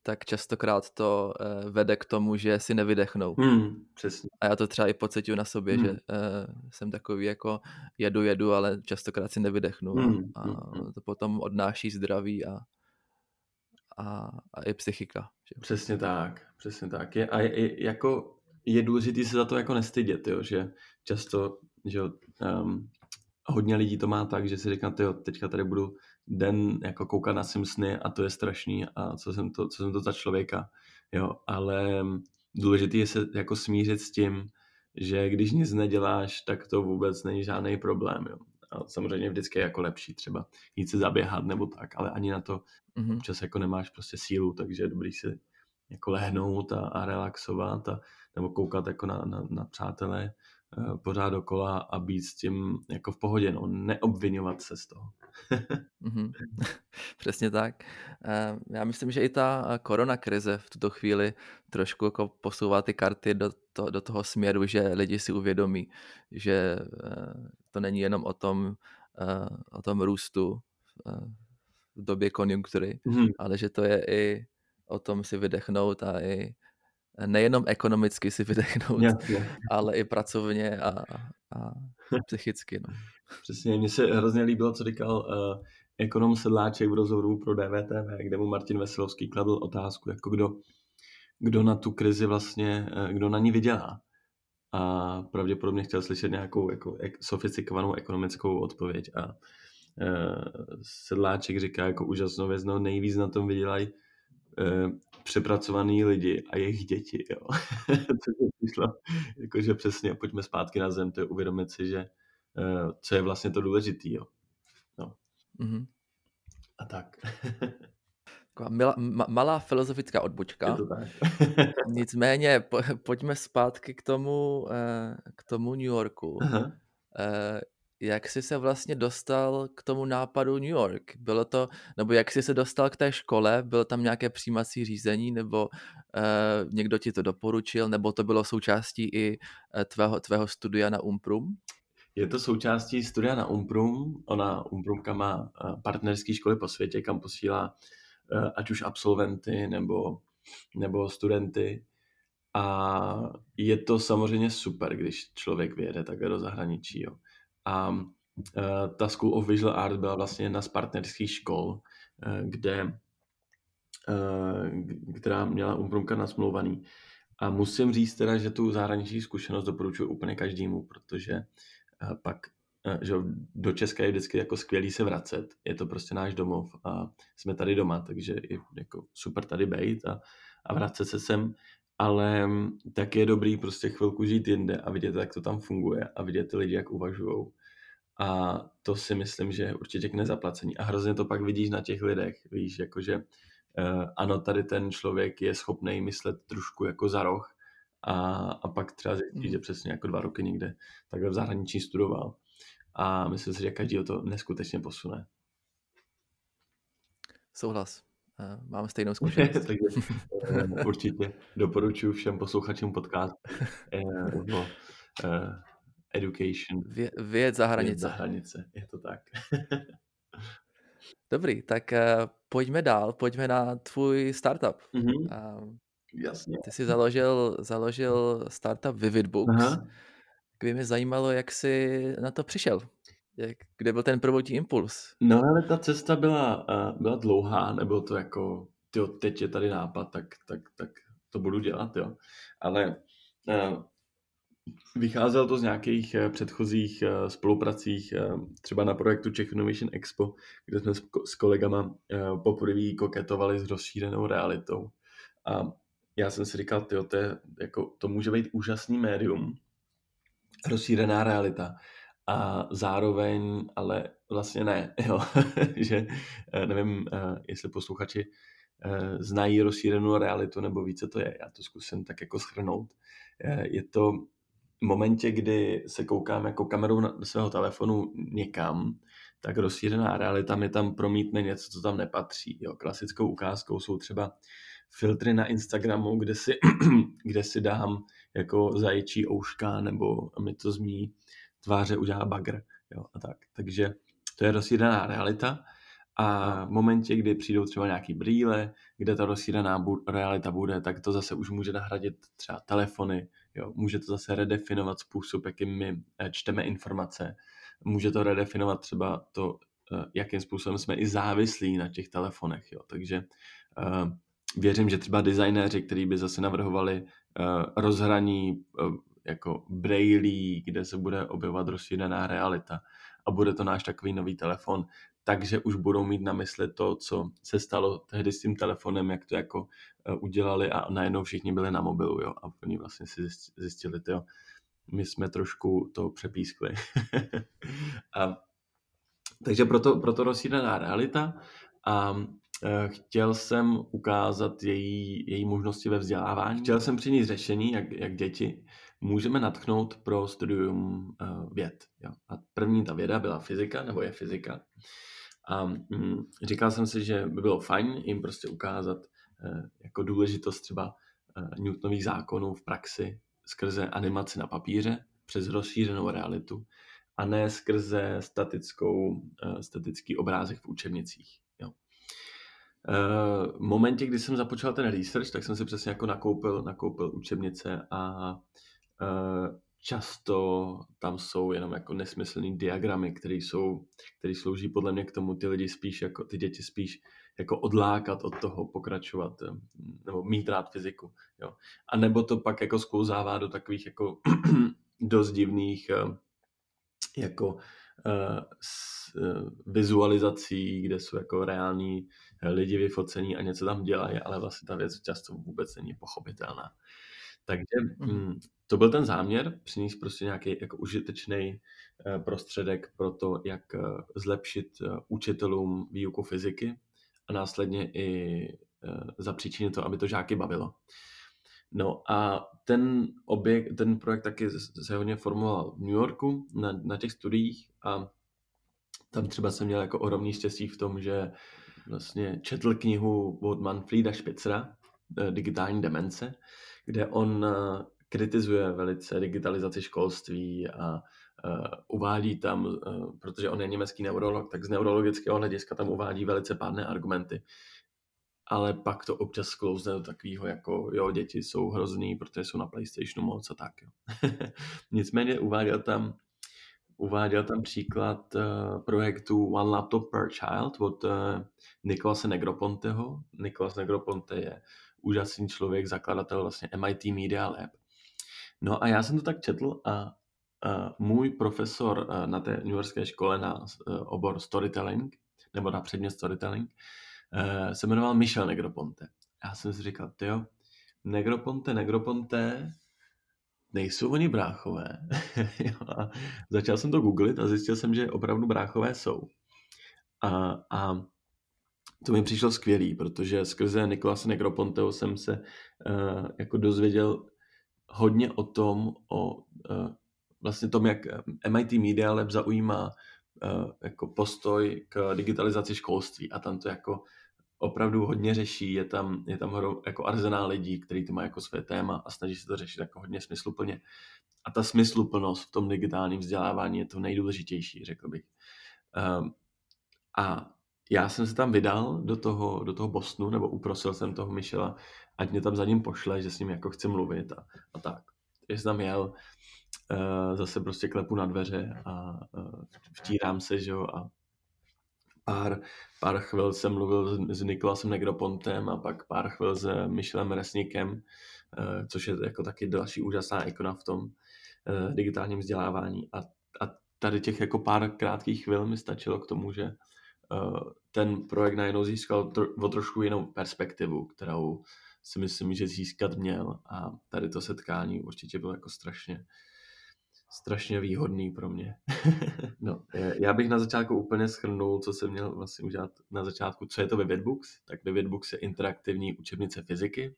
tak častokrát to uh, vede k tomu, že si nevydechnou. Hmm, přesně. A já to třeba i pocituju na sobě, hmm. že uh, jsem takový jako jedu, jedu, ale častokrát si nevydechnu hmm. a, hmm, hmm. to potom odnáší zdraví a, a, a i psychika. Že? Přesně tak, přesně tak. Je, a je, jako je důležité se za to jako nestydět, jo, že často, že um, hodně lidí to má tak, že si říká, jo, teďka tady budu den jako koukat na Simpsony a to je strašný a co jsem to, co jsem to za člověka, jo, ale důležité je se jako smířit s tím, že když nic neděláš, tak to vůbec není žádný problém, jo. A samozřejmě vždycky je jako lepší třeba jít se zaběhat nebo tak, ale ani na to mm-hmm. čas jako nemáš prostě sílu, takže je dobrý si jako lehnout a, a relaxovat a, nebo koukat jako na, na, na přátelé pořád dokola a být s tím jako v pohodě, no, neobvinovat se z toho. mm-hmm. (laughs) (laughs) Přesně tak. Eh, já myslím, že i ta korona krize v tuto chvíli trošku jako posouvá ty karty do, to, do toho směru, že lidi si uvědomí, že eh, to není jenom o tom, o tom růstu v době konjunktury, mm-hmm. ale že to je i o tom si vydechnout a i nejenom ekonomicky si vydechnout, Jasně. ale i pracovně a, a psychicky. No. Přesně, mně se hrozně líbilo, co říkal uh, ekonom Sedláček v rozhovoru pro DVTV, kde mu Martin Veselovský kladl otázku, jako kdo, kdo na tu krizi vlastně, uh, kdo na ní vydělá. A pravděpodobně chtěl slyšet nějakou jako ek, sofistikovanou ekonomickou odpověď. A uh, Sedláček říká jako úžasnou věc, no nejvíc na tom vydělají přepracovaný lidi a jejich děti, jo. (laughs) To přišlo, jakože přesně, pojďme zpátky na zem, to je uvědomit si, že uh, co je vlastně to důležitý, jo. No. Mm-hmm. A tak. Taková mila, ma, malá filozofická odbočka. Je to tak. (laughs) Nicméně, po, pojďme zpátky k tomu, eh, k tomu New Yorku. Aha. Eh, jak jsi se vlastně dostal k tomu nápadu New York? Bylo to, nebo jak jsi se dostal k té škole? Bylo tam nějaké přijímací řízení, nebo uh, někdo ti to doporučil, nebo to bylo součástí i uh, tvého, tvého studia na Umprum? Je to součástí studia na Umprum. Ona, Umprumka má partnerské školy po světě, kam posílá uh, ať už absolventy nebo, nebo studenty. A je to samozřejmě super, když člověk vyjede takhle do zahraničí. Jo. A uh, ta School of Visual Art byla vlastně jedna z partnerských škol, uh, kde, uh, která měla Umprumka nasmluvaný. A musím říct teda, že tu zahraniční zkušenost doporučuji úplně každému, protože pak že do Česka je vždycky jako skvělý se vracet. Je to prostě náš domov a jsme tady doma, takže je jako super tady být a, a vracet se sem ale tak je dobrý prostě chvilku žít jinde a vidět, jak to tam funguje a vidět ty lidi, jak uvažují. A to si myslím, že je určitě k nezaplacení. A hrozně to pak vidíš na těch lidech, víš, jakože uh, ano, tady ten člověk je schopný myslet trošku jako za roh a, a pak třeba zjistí, hmm. že přesně jako dva roky někde takhle v zahraničí studoval. A myslím si, že každý to neskutečně posune. Souhlas. Mám stejnou (laughs) zkušenost. Takže eh, určitě doporučuji všem posluchačům podcast uh, (laughs) education. Vě, věc za hranice. Věc za hranice, je to tak. (laughs) Dobrý, tak pojďme dál, pojďme na tvůj startup. Mm-hmm. Jasně. Ty jsi založil, založil startup Vivid Books. Aha. Kdyby mě zajímalo, jak jsi na to přišel. Jak, kde byl ten prvotní impuls? No ale ta cesta byla, uh, byla dlouhá, nebylo to jako, tyjo, teď je tady nápad, tak, tak, tak to budu dělat, jo. Ale uh, Vycházel to z nějakých eh, předchozích eh, spolupracích, eh, třeba na projektu Czech Innovation Expo, kde jsme s kolegama poprvé koketovali s rozšířenou realitou. A já jsem si říkal, tyjo, to, je, jako, to může být úžasný médium, rozšířená realita. A zároveň, ale vlastně ne, (laughs) jo, že nevím, jestli posluchači eh, znají rozšířenou realitu nebo ví, co to je. Já to zkusím tak jako schrnout. Eh, je to v momentě, kdy se koukám jako kamerou na svého telefonu někam, tak rozšířená realita mi tam promítne něco, co tam nepatří. Jo. Klasickou ukázkou jsou třeba filtry na Instagramu, kde si, (clears throat) kde si dám jako zaječí ouška nebo mi to z mý tváře udělá bagr. Jo, a tak. Takže to je rozšířená realita a v momentě, kdy přijdou třeba nějaký brýle, kde ta rozšířená realita bude, tak to zase už může nahradit třeba telefony, jo, může to zase redefinovat způsob, jakým my eh, čteme informace, může to redefinovat třeba to, eh, jakým způsobem jsme i závislí na těch telefonech, jo, takže uh, věřím, že třeba designéři, kteří by zase navrhovali rozhraní jako brailí, kde se bude objevovat rozšířená realita a bude to náš takový nový telefon, takže už budou mít na mysli to, co se stalo tehdy s tím telefonem, jak to jako uh, udělali a najednou všichni byli na mobilu, jo, a oni vlastně si zjistili, jo, my jsme trošku to přepískli. (laughs) a, takže proto, proto rozšířená realita a Eh, chtěl jsem ukázat její, její možnosti ve vzdělávání. Chtěl jsem přinést řešení, jak, jak děti můžeme natchnout pro studium uh, věd. Jo. A první ta věda byla fyzika, nebo je fyzika. A mm, říkal jsem si, že by bylo fajn jim prostě ukázat uh, jako důležitost třeba uh, Newtonových zákonů v praxi skrze animaci na papíře přes rozšířenou realitu a ne skrze statickou, statický obrázek v učebnicích. Uh, v momentě, kdy jsem započal ten research, tak jsem si přesně jako nakoupil, nakoupil učebnice a často tam jsou jenom jako nesmyslný diagramy, které jsou, které slouží podle mě k tomu ty lidi spíš jako, ty děti spíš jako odlákat od toho pokračovat eh, nebo mít rád fyziku, jo. A nebo to pak jako sklouzává do takových jako (clears throat) dost divných jako Eh, s eh, vizualizací, kde jsou jako reální eh, lidi vyfocení a něco tam dělají, ale vlastně ta věc často vůbec není pochopitelná. Takže mhm. mm, to byl ten záměr, přinést prostě nějaký jako užitečný prostředek pro to, jak zlepšit učitelům výuku fyziky a následně i zapříčinit to, aby to žáky bavilo. No a ten objekt, ten projekt taky se hodně formoval v New Yorku na, na těch studiích a tam třeba jsem měl jako ohromný štěstí v tom, že vlastně četl knihu od Manfreda Spitzera, eh, Digitální demence, kde on eh, kritizuje velice digitalizaci školství a uh, uvádí tam, uh, protože on je německý neurolog, tak z neurologického hlediska tam uvádí velice pádné argumenty ale pak to občas sklouzne do takového, jako jo, děti jsou hrozný, protože jsou na PlayStationu moc a tak. Jo. (laughs) Nicméně uváděl tam, uváděl tam příklad uh, projektu One Laptop per Child od uh, Nikolase Negroponteho. Nikolas Negroponte je úžasný člověk, zakladatel vlastně MIT Media Lab. No a já jsem to tak četl a můj profesor uh, na té New Yorkské škole na uh, obor storytelling, nebo na předmět storytelling, uh, se jmenoval Michel Negroponte. Já jsem si říkal, jo, Negroponte, Negroponte, nejsou oni bráchové. (laughs) a začal jsem to googlit a zjistil jsem, že opravdu bráchové jsou. A, a to mi přišlo skvělý, protože skrze Nikolase Negroponteho jsem se uh, jako dozvěděl hodně o tom, o uh, vlastně tom, jak MIT Media Lab zaujímá uh, jako postoj k digitalizaci školství a tam to jako opravdu hodně řeší, je tam, je tam jako arzenál lidí, který to má jako své téma a snaží se to řešit jako hodně smysluplně. A ta smysluplnost v tom digitálním vzdělávání je to nejdůležitější, řekl bych. Um, a já jsem se tam vydal do toho, do toho Bostonu, nebo uprosil jsem toho Michela, ať mě tam za ním pošle, že s ním jako chci mluvit a, a tak. Takže jsem tam jel, uh, zase prostě klepu na dveře a uh, vtírám se, že jo, a pár, pár chvil jsem mluvil s Nikolasem Negropontem a pak pár chvil s Michelem Resnikem, eh, což je jako taky další úžasná ikona v tom eh, digitálním vzdělávání. A, a tady těch jako pár krátkých chvil mi stačilo k tomu, že ten projekt najednou získal o trošku jinou perspektivu, kterou si myslím, že získat měl a tady to setkání určitě bylo jako strašně strašně výhodný pro mě. (laughs) no, já bych na začátku úplně schrnul, co jsem měl vlastně udělat na začátku, co je to Vividbooks. Tak Vividbooks je interaktivní učebnice fyziky,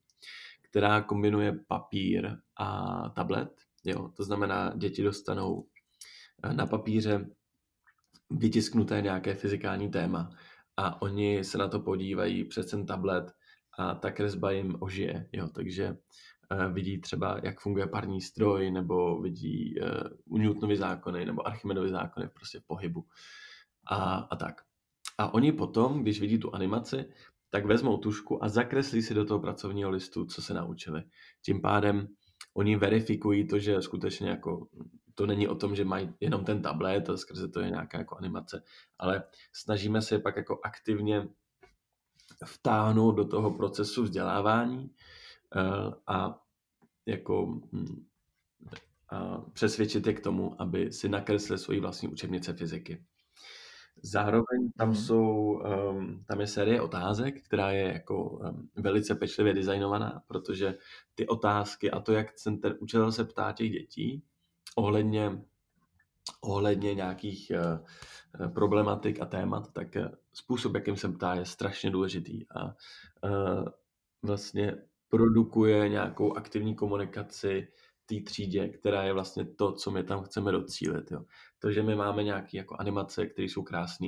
která kombinuje papír a tablet. Jo, to znamená, děti dostanou eh, na papíře vytisknuté nějaké fyzikální téma a oni se na to podívají přes ten tablet a ta kresba jim ožije. Jo, takže uh, vidí třeba, jak funguje parní stroj, nebo vidí uh, Newtonovy zákony, nebo Archimedovy zákony prostě v pohybu a, a tak. A oni potom, když vidí tu animaci, tak vezmou tušku a zakreslí si do toho pracovního listu, co se naučili. Tím pádem oni verifikují to, že skutečně jako to není o tom, že mají jenom ten tablet a skrze to je nějaká jako animace, ale snažíme se pak jako aktivně vtáhnout do toho procesu vzdělávání eh, a jako hm, a přesvědčit je k tomu, aby si nakreslili svoji vlastní učebnice fyziky. Zároveň tam mm-hmm. jsou, um, tam je série otázek, která je jako um, velice pečlivě designovaná, protože ty otázky a to, jak ten, ten učitel se ptá těch dětí ohledně, ohledně nějakých uh, problematik a témat, tak uh, způsob, jakým se ptá, je strašně důležitý a vlastně produkuje nějakou aktivní komunikaci té třídě, která je vlastně to, co my tam chceme docílit. Jo. To, že my máme nějaké jako animace, které jsou krásné,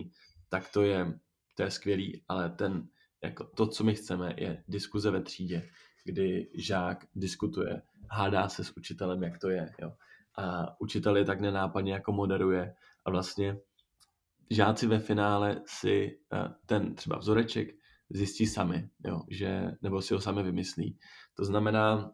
tak to je, to je skvělý, ale ten, jako to, co my chceme, je diskuze ve třídě, kdy žák diskutuje, hádá se s učitelem, jak to je. Jo. A učitel je tak nenápadně jako moderuje a vlastně žáci ve finále si eh, ten třeba vzoreček zjistí sami, jo, že, nebo si ho sami vymyslí. To znamená,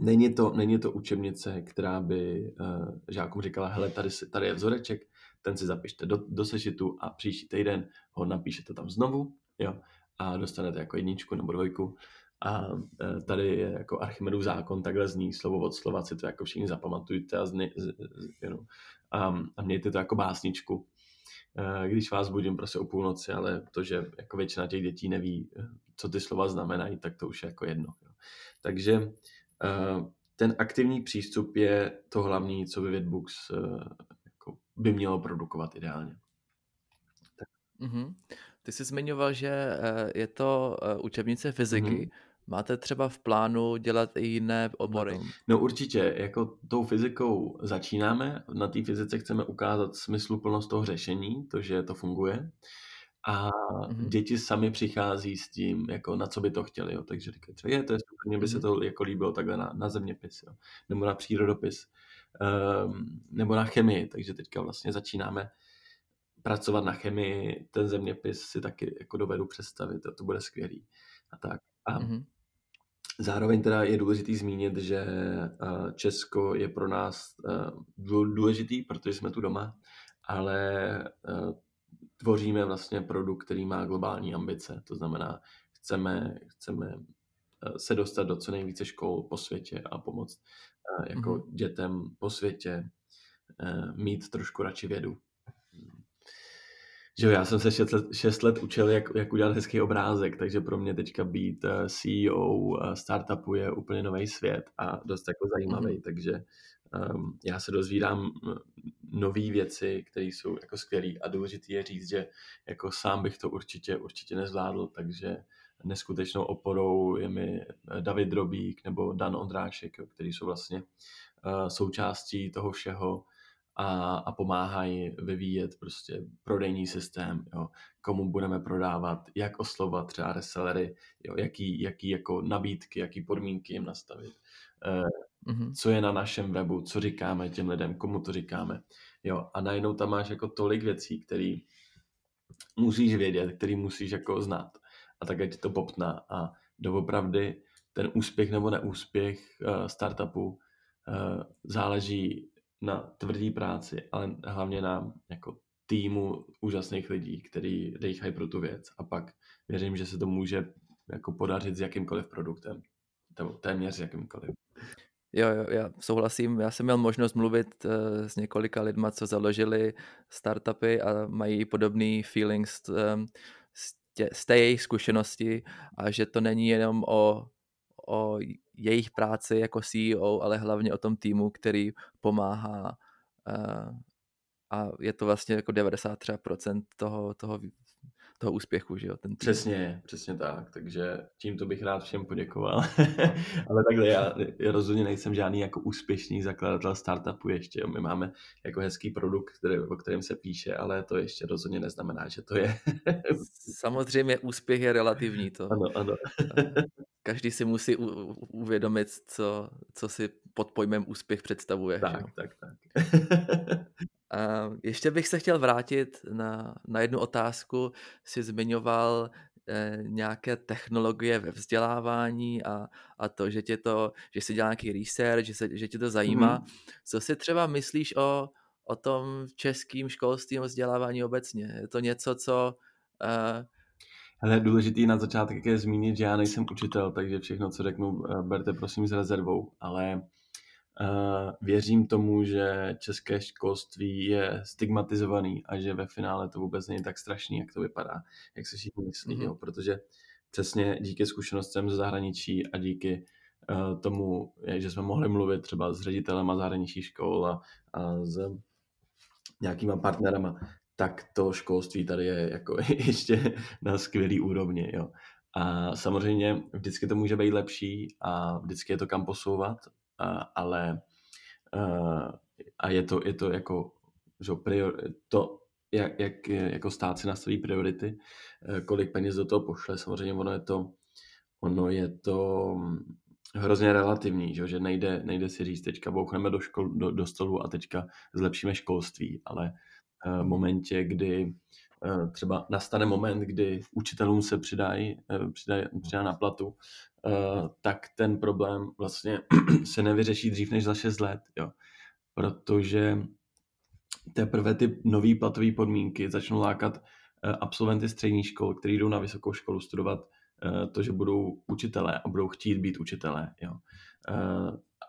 Není to, není to učebnice, která by uh, žákům říkala, hele, tady, tady je vzoreček, ten si zapište do, do sešitu a příští týden ho napíšete tam znovu, jo, a dostanete jako jedničku nebo dvojku. A uh, tady je jako Archimedův zákon, takhle zní slovo od slova, si to jako všichni zapamatujte a, zni, z, z, know, a, a mějte to jako básničku. Uh, když vás budím prostě o půlnoci, ale to, že jako většina těch dětí neví, co ty slova znamenají, tak to už je jako jedno. Jo. Takže ten aktivní přístup je to hlavní, co by Vidbooks eh, jako by mělo produkovat ideálně. Tak. Mm-hmm. Ty jsi zmiňoval, že je to učebnice fyziky. Mm-hmm. Máte třeba v plánu dělat i jiné obory? No určitě, jako tou fyzikou začínáme, na té fyzice chceme ukázat smysluplnost toho řešení, to, že to funguje a mm-hmm. děti sami přichází s tím, jako na co by to chtěli, jo. takže říkají, třeba je, to je super, mně by se to jako líbilo takhle na, na zeměpis, jo. nebo na přírodopis, um, nebo na chemii, takže teďka vlastně začínáme pracovat na chemii, ten zeměpis si taky jako dovedu představit, to, to bude skvělý a tak. A mm-hmm. Zároveň teda je důležitý zmínit, že Česko je pro nás důležitý, protože jsme tu doma, ale tvoříme vlastně produkt, který má globální ambice. To znamená, chceme, chceme eh, se dostat do co nejvíce škol po světě a pomoct eh, jako mm-hmm. dětem po světě eh, mít trošku radši vědu. Že jo, já jsem se šest let, šest let učil, jak, jak udělat hezký obrázek, takže pro mě teďka být CEO startupu je úplně nový svět a dost jako zajímavý, mm-hmm. takže um, já se dozvídám nové věci, které jsou jako skvělé a důležité je říct, že jako sám bych to určitě, určitě nezvládl, takže neskutečnou oporou je mi David Drobík nebo Dan Ondrášek, jo, který jsou vlastně uh, součástí toho všeho a, a pomáhají vyvíjet prostě prodejní systém, jo, komu budeme prodávat, jak oslovat třeba resellery, jo, jaký, jaký jako nabídky, jaký podmínky jim nastavit. Uh, mm-hmm. co je na našem webu, co říkáme těm lidem, komu to říkáme. Jo, a najednou tam máš jako tolik věcí, které musíš vědět, který musíš jako znát. A tak ti to poptná a doopravdy ten úspěch nebo neúspěch uh, startupu uh, záleží na tvrdý práci, ale hlavně na jako týmu úžasných lidí, který dejchají pro tu věc. A pak věřím, že se to může jako podařit s jakýmkoliv produktem. Téměř s jakýmkoliv. Jo, jo, já souhlasím. Já jsem měl možnost mluvit uh, s několika lidma, co založili startupy a mají podobný feelings um, z, tě, z té jejich zkušenosti a že to není jenom o, o jejich práci jako CEO, ale hlavně o tom týmu, který pomáhá uh, a je to vlastně jako 93% toho, toho toho úspěchu, že jo? Ten tým. Přesně, přesně tak, takže tímto bych rád všem poděkoval. (laughs) Ale takhle já, já rozhodně nejsem žádný jako úspěšný zakladatel startupu ještě, my máme jako hezký produkt, který, o kterém se píše, ale to ještě rozhodně neznamená, že to je. Samozřejmě úspěch je relativní to. Ano, ano. (laughs) Každý si musí u, uvědomit, co, co si pod pojmem úspěch představuje. Tak, že? tak, tak. A ještě bych se chtěl vrátit na, na jednu otázku. Jsi zmiňoval eh, nějaké technologie ve vzdělávání a, a to, že tě to, že jsi dělal nějaký research, že, se, že tě to zajímá. Mm. Co si třeba myslíš o, o tom českým školství a vzdělávání obecně? Je to něco, co... Eh, ale důležitý na začátek je zmínit, že já nejsem učitel, takže všechno, co řeknu, eh, berte prosím s rezervou, ale Uh, věřím tomu, že české školství je stigmatizovaný a že ve finále to vůbec není tak strašný, jak to vypadá, jak se všichni myslí, mm-hmm. jo? protože přesně díky zkušenostem ze zahraničí a díky uh, tomu, že jsme mohli mluvit třeba s ředitelema zahraničních škol a, a s nějakýma partnerama, tak to školství tady je jako (laughs) ještě na skvělý úrovni. Jo. A samozřejmě vždycky to může být lepší a vždycky je to kam posouvat ale a je to, je to jako že prior, to, jak, jak jako stát si nastaví priority, e, kolik peněz do toho pošle, samozřejmě ono je to, ono je to hrozně relativní, že, nejde, nejde si říct, teďka bouchneme do, škol, do, do stolu a teďka zlepšíme školství, ale e, v momentě, kdy třeba nastane moment, kdy učitelům se přidají, přidají, přidá na platu, Eh, tak ten problém vlastně (clears throat) se nevyřeší dřív než za 6 let, jo. Protože teprve ty nové platové podmínky začnou lákat eh, absolventy středních škol, kteří jdou na vysokou školu studovat eh, to, že budou učitelé a budou chtít být učitelé. Jo.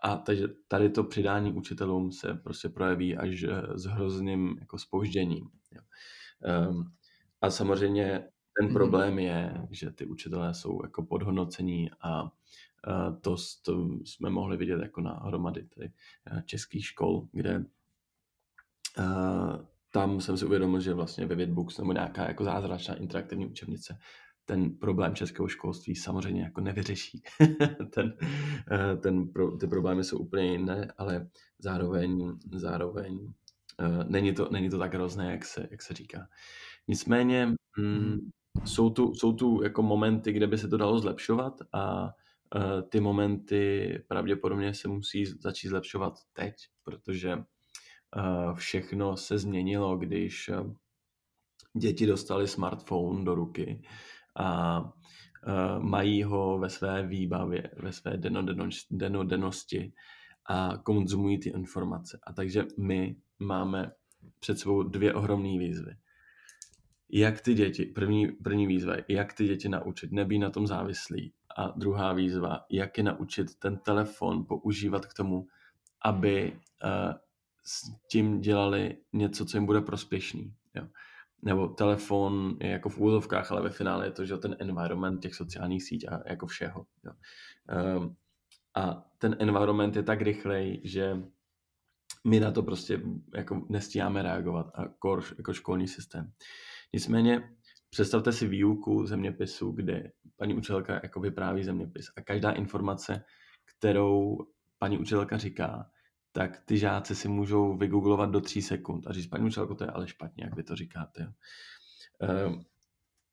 A takže tady to přidání učitelům se prostě projeví až s hrozným jako spoužděním. Jo. Ehm, a samozřejmě ten mm-hmm. problém je, že ty učitelé jsou jako podhodnocení a to, to jsme mohli vidět jako na hromady tady českých škol, kde tam jsem si uvědomil, že vlastně ve Vidbooks nebo nějaká jako zázračná interaktivní učebnice ten problém českého školství samozřejmě jako nevyřeší. (laughs) ten, ten, ty problémy jsou úplně jiné, ale zároveň, zároveň není, to, není to tak hrozné, jak se, jak se říká. Nicméně mm, jsou tu, jsou tu jako momenty, kde by se to dalo zlepšovat a uh, ty momenty pravděpodobně se musí začít zlepšovat teď, protože uh, všechno se změnilo, když děti dostali smartphone do ruky a mají ho ve své výbavě, ve své denodennosti a konzumují ty informace. A takže my máme před sebou dvě ohromné výzvy jak ty děti, první, první výzva, jak ty děti naučit, nebýt na tom závislý. A druhá výzva, jak je naučit ten telefon používat k tomu, aby uh, s tím dělali něco, co jim bude prospěšný. Jo. Nebo telefon je jako v úzovkách, ale ve finále je to, že ten environment těch sociálních sítí a jako všeho. Jo. Um, a ten environment je tak rychlej, že my na to prostě jako nestíháme reagovat a kor, jako školní systém. Nicméně představte si výuku zeměpisu, kde paní učitelka jako vypráví zeměpis a každá informace, kterou paní učitelka říká, tak ty žáci si můžou vygooglovat do tří sekund a říct, paní učitelko, to je ale špatně, jak vy to říkáte. Ehm,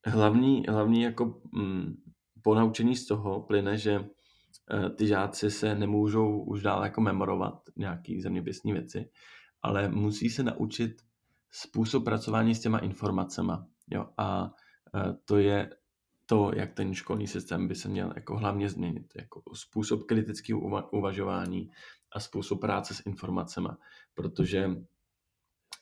hlavní, hlavní jako mm, ponaučení z toho plyne, že ty žáci se nemůžou už dál jako memorovat nějaký zeměpisní věci, ale musí se naučit způsob pracování s těma informacemi. Jo? A e, to je to, jak ten školní systém by se měl jako hlavně změnit. Jako způsob kritického uvažování a způsob práce s informacemi, protože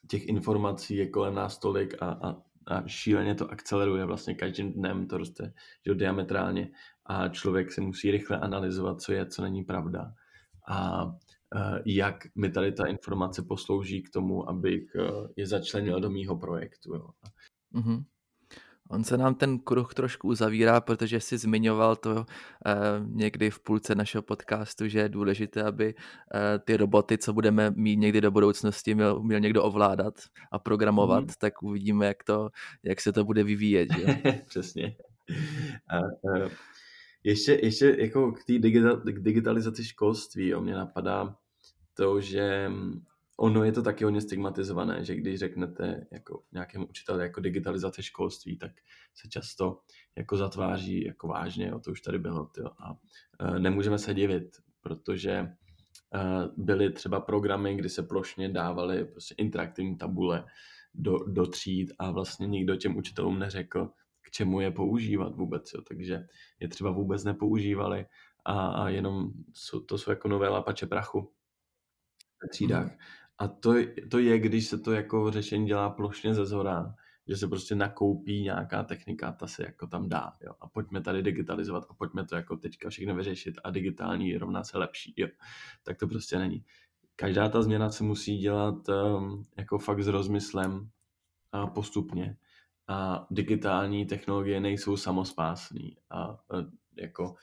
těch informací je kolem nás tolik a, a, a šíleně to akceleruje, vlastně každým dnem to roste že diametrálně a člověk se musí rychle analyzovat, co je, co není pravda. A Eh, jak mi tady ta informace poslouží k tomu, abych eh, je začlenil do mýho projektu. Jo. Mm-hmm. On se nám ten kruh trošku uzavírá, protože si zmiňoval to eh, někdy v půlce našeho podcastu, že je důležité, aby eh, ty roboty, co budeme mít někdy do budoucnosti, měl, měl někdo ovládat a programovat, mm. tak uvidíme, jak, to, jak se to bude vyvíjet. Že? (laughs) Přesně. A, a, ještě, ještě jako k té digital, digitalizaci školství, jo, mě napadá to, že ono je to taky hodně stigmatizované, že když řeknete jako nějakému učiteli jako digitalizace školství, tak se často jako zatváří jako vážně, jo, to už tady bylo, tyjo, a e, nemůžeme se divit, protože e, byly třeba programy, kdy se plošně dávaly prostě interaktivní tabule do, do tříd a vlastně nikdo těm učitelům neřekl, k čemu je používat vůbec, jo, takže je třeba vůbec nepoužívali a, a jenom jsou, to jsou jako nové lapače prachu třídách. A to, to je, když se to jako řešení dělá plošně ze zhora, že se prostě nakoupí nějaká technika, ta se jako tam dá, jo. A pojďme tady digitalizovat a pojďme to jako teďka všechno vyřešit a digitální rovná se lepší, jo. Tak to prostě není. Každá ta změna se musí dělat um, jako fakt s rozmyslem a postupně. A digitální technologie nejsou samospásný. A, a jako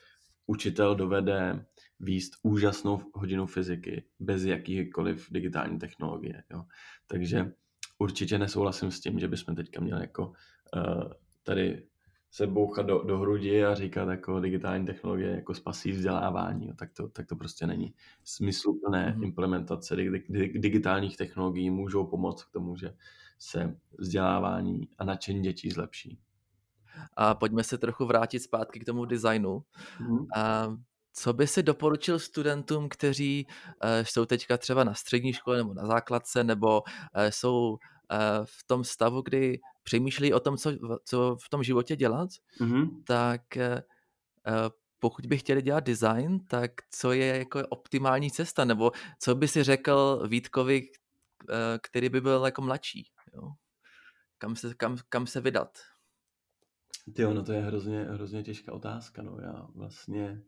učitel dovede výst úžasnou hodinu fyziky bez jakýkoliv digitální technologie. Jo. Takže určitě nesouhlasím s tím, že bychom teďka měli jako uh, tady se bouchat do, do hrudi a říkat jako digitální technologie jako spasí vzdělávání. Jo. Tak, to, tak to prostě není. Smysluplné mm-hmm. implementace dig, dig, digitálních technologií můžou pomoct k tomu, že se vzdělávání a nadšení dětí zlepší. A pojďme se trochu vrátit zpátky k tomu designu. Mm-hmm. A co by si doporučil studentům, kteří uh, jsou teďka třeba na střední škole nebo na základce, nebo uh, jsou uh, v tom stavu, kdy přemýšlí o tom, co, co v tom životě dělat, mm-hmm. tak pokud by chtěli dělat design, tak co je jako optimální cesta, nebo co by si řekl Vítkovi, který by byl jako mladší? Jo? Kam, se, kam, kam se vydat? Jo, no to je hrozně, hrozně těžká otázka. No. Já vlastně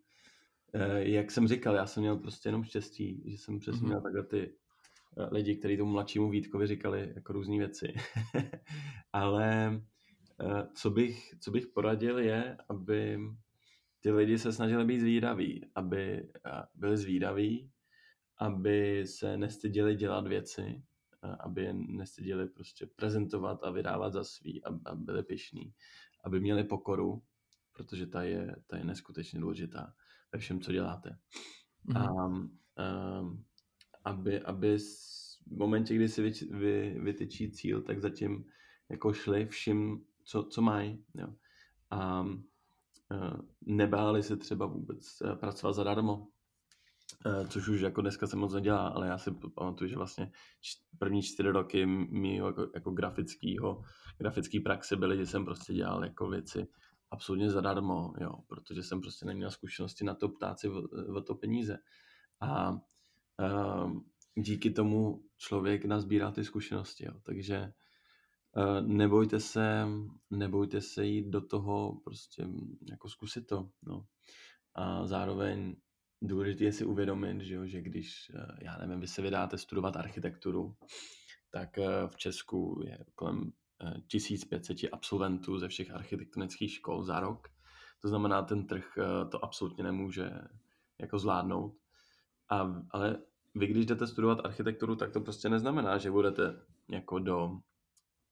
Eh, jak jsem říkal, já jsem měl prostě jenom štěstí, že jsem přesně mm-hmm. měl takhle ty eh, lidi, kteří tomu mladšímu Vítkovi říkali jako různé věci. (laughs) Ale eh, co bych, co bych poradil je, aby ty lidi se snažili být zvídaví, aby byli zvídaví, aby se nestyděli dělat věci, aby je nestyděli prostě prezentovat a vydávat za svý a byli pišní, aby měli pokoru, protože ta je, ta je neskutečně důležitá ve všem, co děláte. Mm-hmm. A, um, aby, aby v momentě, kdy si vy, vy, vytyčí cíl, tak zatím jako šli všim, co, co mají. Jo. A uh, nebáli se třeba vůbec uh, pracovat zadarmo, což už jako dneska se moc nedělá, ale já si pamatuju, že vlastně první čtyři roky mýho jako, jako grafického, grafický praxe byly, že jsem prostě dělal jako věci absolutně zadarmo, jo, protože jsem prostě neměl zkušenosti na to ptát si o, o to peníze. A um, díky tomu člověk nazbírá ty zkušenosti, jo. takže uh, nebojte se, nebojte se jít do toho, prostě jako zkusit to, no. A zároveň důležité je si uvědomit, že, jo, že když, uh, já nevím, vy se vydáte studovat architekturu, tak uh, v Česku je kolem 1500 absolventů ze všech architektonických škol za rok. To znamená, ten trh eh, to absolutně nemůže jako zvládnout. A, ale vy, když jdete studovat architekturu, tak to prostě neznamená, že budete jako do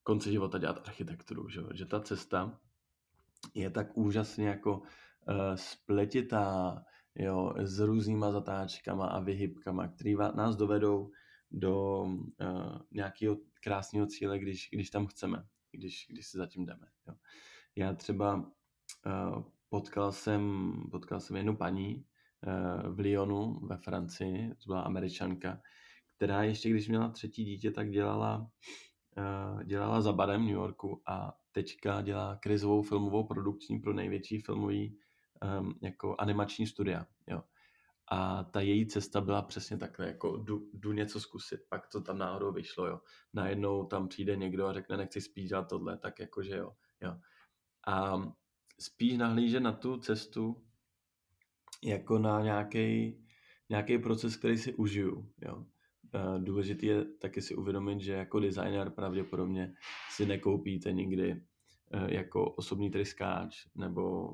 konce života dělat architekturu. Že, že ta cesta je tak úžasně jako uh, spletitá, jo, s různýma zatáčkama a vyhybkama, které nás dovedou do uh, nějakého krásného cíle, když, když tam chceme, když, když se zatím jdeme. Jo. Já třeba uh, potkal, jsem, potkal jsem jednu paní uh, v Lyonu ve Francii, to byla američanka, která ještě když měla třetí dítě, tak dělala, uh, dělala za barem v New Yorku a teďka dělá krizovou filmovou produkční pro největší filmový um, jako animační studia. Jo. A ta její cesta byla přesně takhle, jako jdu, jdu něco zkusit, pak to tam náhodou vyšlo, jo. Najednou tam přijde někdo a řekne, nechci spíš dělat tohle, tak jakože jo, jo. A spíš nahlíže na tu cestu jako na nějaký nějaký proces, který si užiju, jo. Důležitý je taky si uvědomit, že jako designer pravděpodobně si nekoupíte nikdy jako osobní tryskáč nebo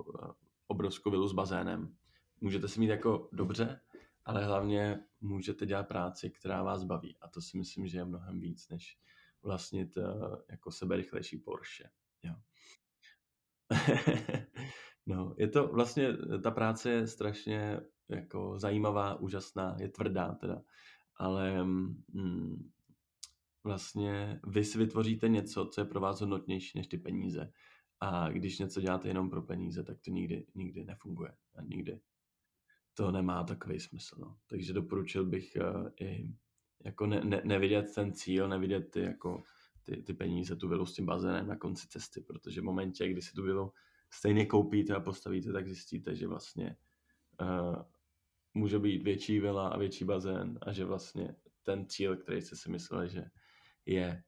obrovskou vilu s bazénem. Můžete si mít jako dobře, ale hlavně můžete dělat práci, která vás baví. A to si myslím, že je mnohem víc, než vlastnit jako seberychlejší Porsche. Jo. (laughs) no, je to vlastně, ta práce je strašně jako zajímavá, úžasná, je tvrdá teda, ale mm, vlastně vy si vytvoříte něco, co je pro vás hodnotnější než ty peníze. A když něco děláte jenom pro peníze, tak to nikdy, nikdy nefunguje. A nikdy to nemá takový smysl. No. Takže doporučil bych uh, i jako ne, ne, nevidět ten cíl, nevidět ty, jako, ty, ty peníze, tu vilu s tím bazénem na konci cesty, protože v momentě, kdy si tu vilu stejně koupíte a postavíte, tak zjistíte, že vlastně uh, může být větší vila a větší bazén a že vlastně ten cíl, který jste si mysleli, že je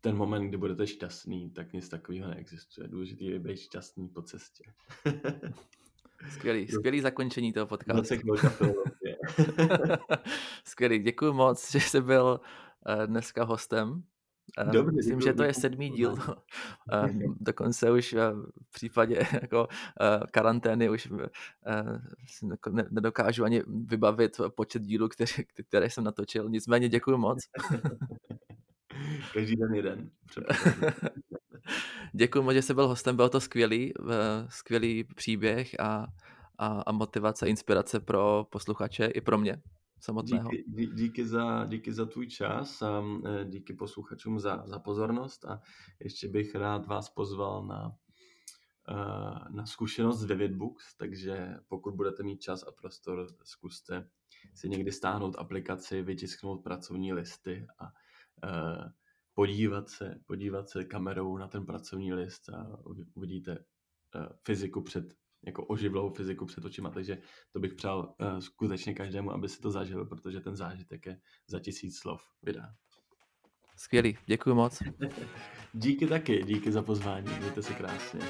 ten moment, kdy budete šťastný, tak nic takového neexistuje. Důležité je být šťastný po cestě. (laughs) Skvělý, skvělý zakončení toho podcastu. (laughs) skvělý, děkuji moc, že jsi byl eh, dneska hostem. Eh, Dobře, Myslím, že to je sedmý díl. (laughs) Eh, dokonce už v případě jako karantény už nedokážu ani vybavit počet dílů, které, které jsem natočil. Nicméně děkuji moc. (laughs) Každý den jeden. (laughs) Děkuji moc, že jsi byl hostem, byl to skvělý, skvělý příběh a, a, a motivace, inspirace pro posluchače i pro mě samotného. Díky, díky, za, díky za tvůj čas a e, díky posluchačům za, za pozornost a ještě bych rád vás pozval na, e, na zkušenost z Vivid Books, takže pokud budete mít čas a prostor, zkuste si někdy stáhnout aplikaci, vytisknout pracovní listy a Eh, podívat se, podívat se kamerou na ten pracovní list a uvidíte eh, fyziku před, jako oživlou fyziku před očima, takže to bych přál eh, skutečně každému, aby si to zažil, protože ten zážitek je za tisíc slov vydá. Skvělý, děkuji moc. (laughs) díky taky, díky za pozvání, mějte se krásně.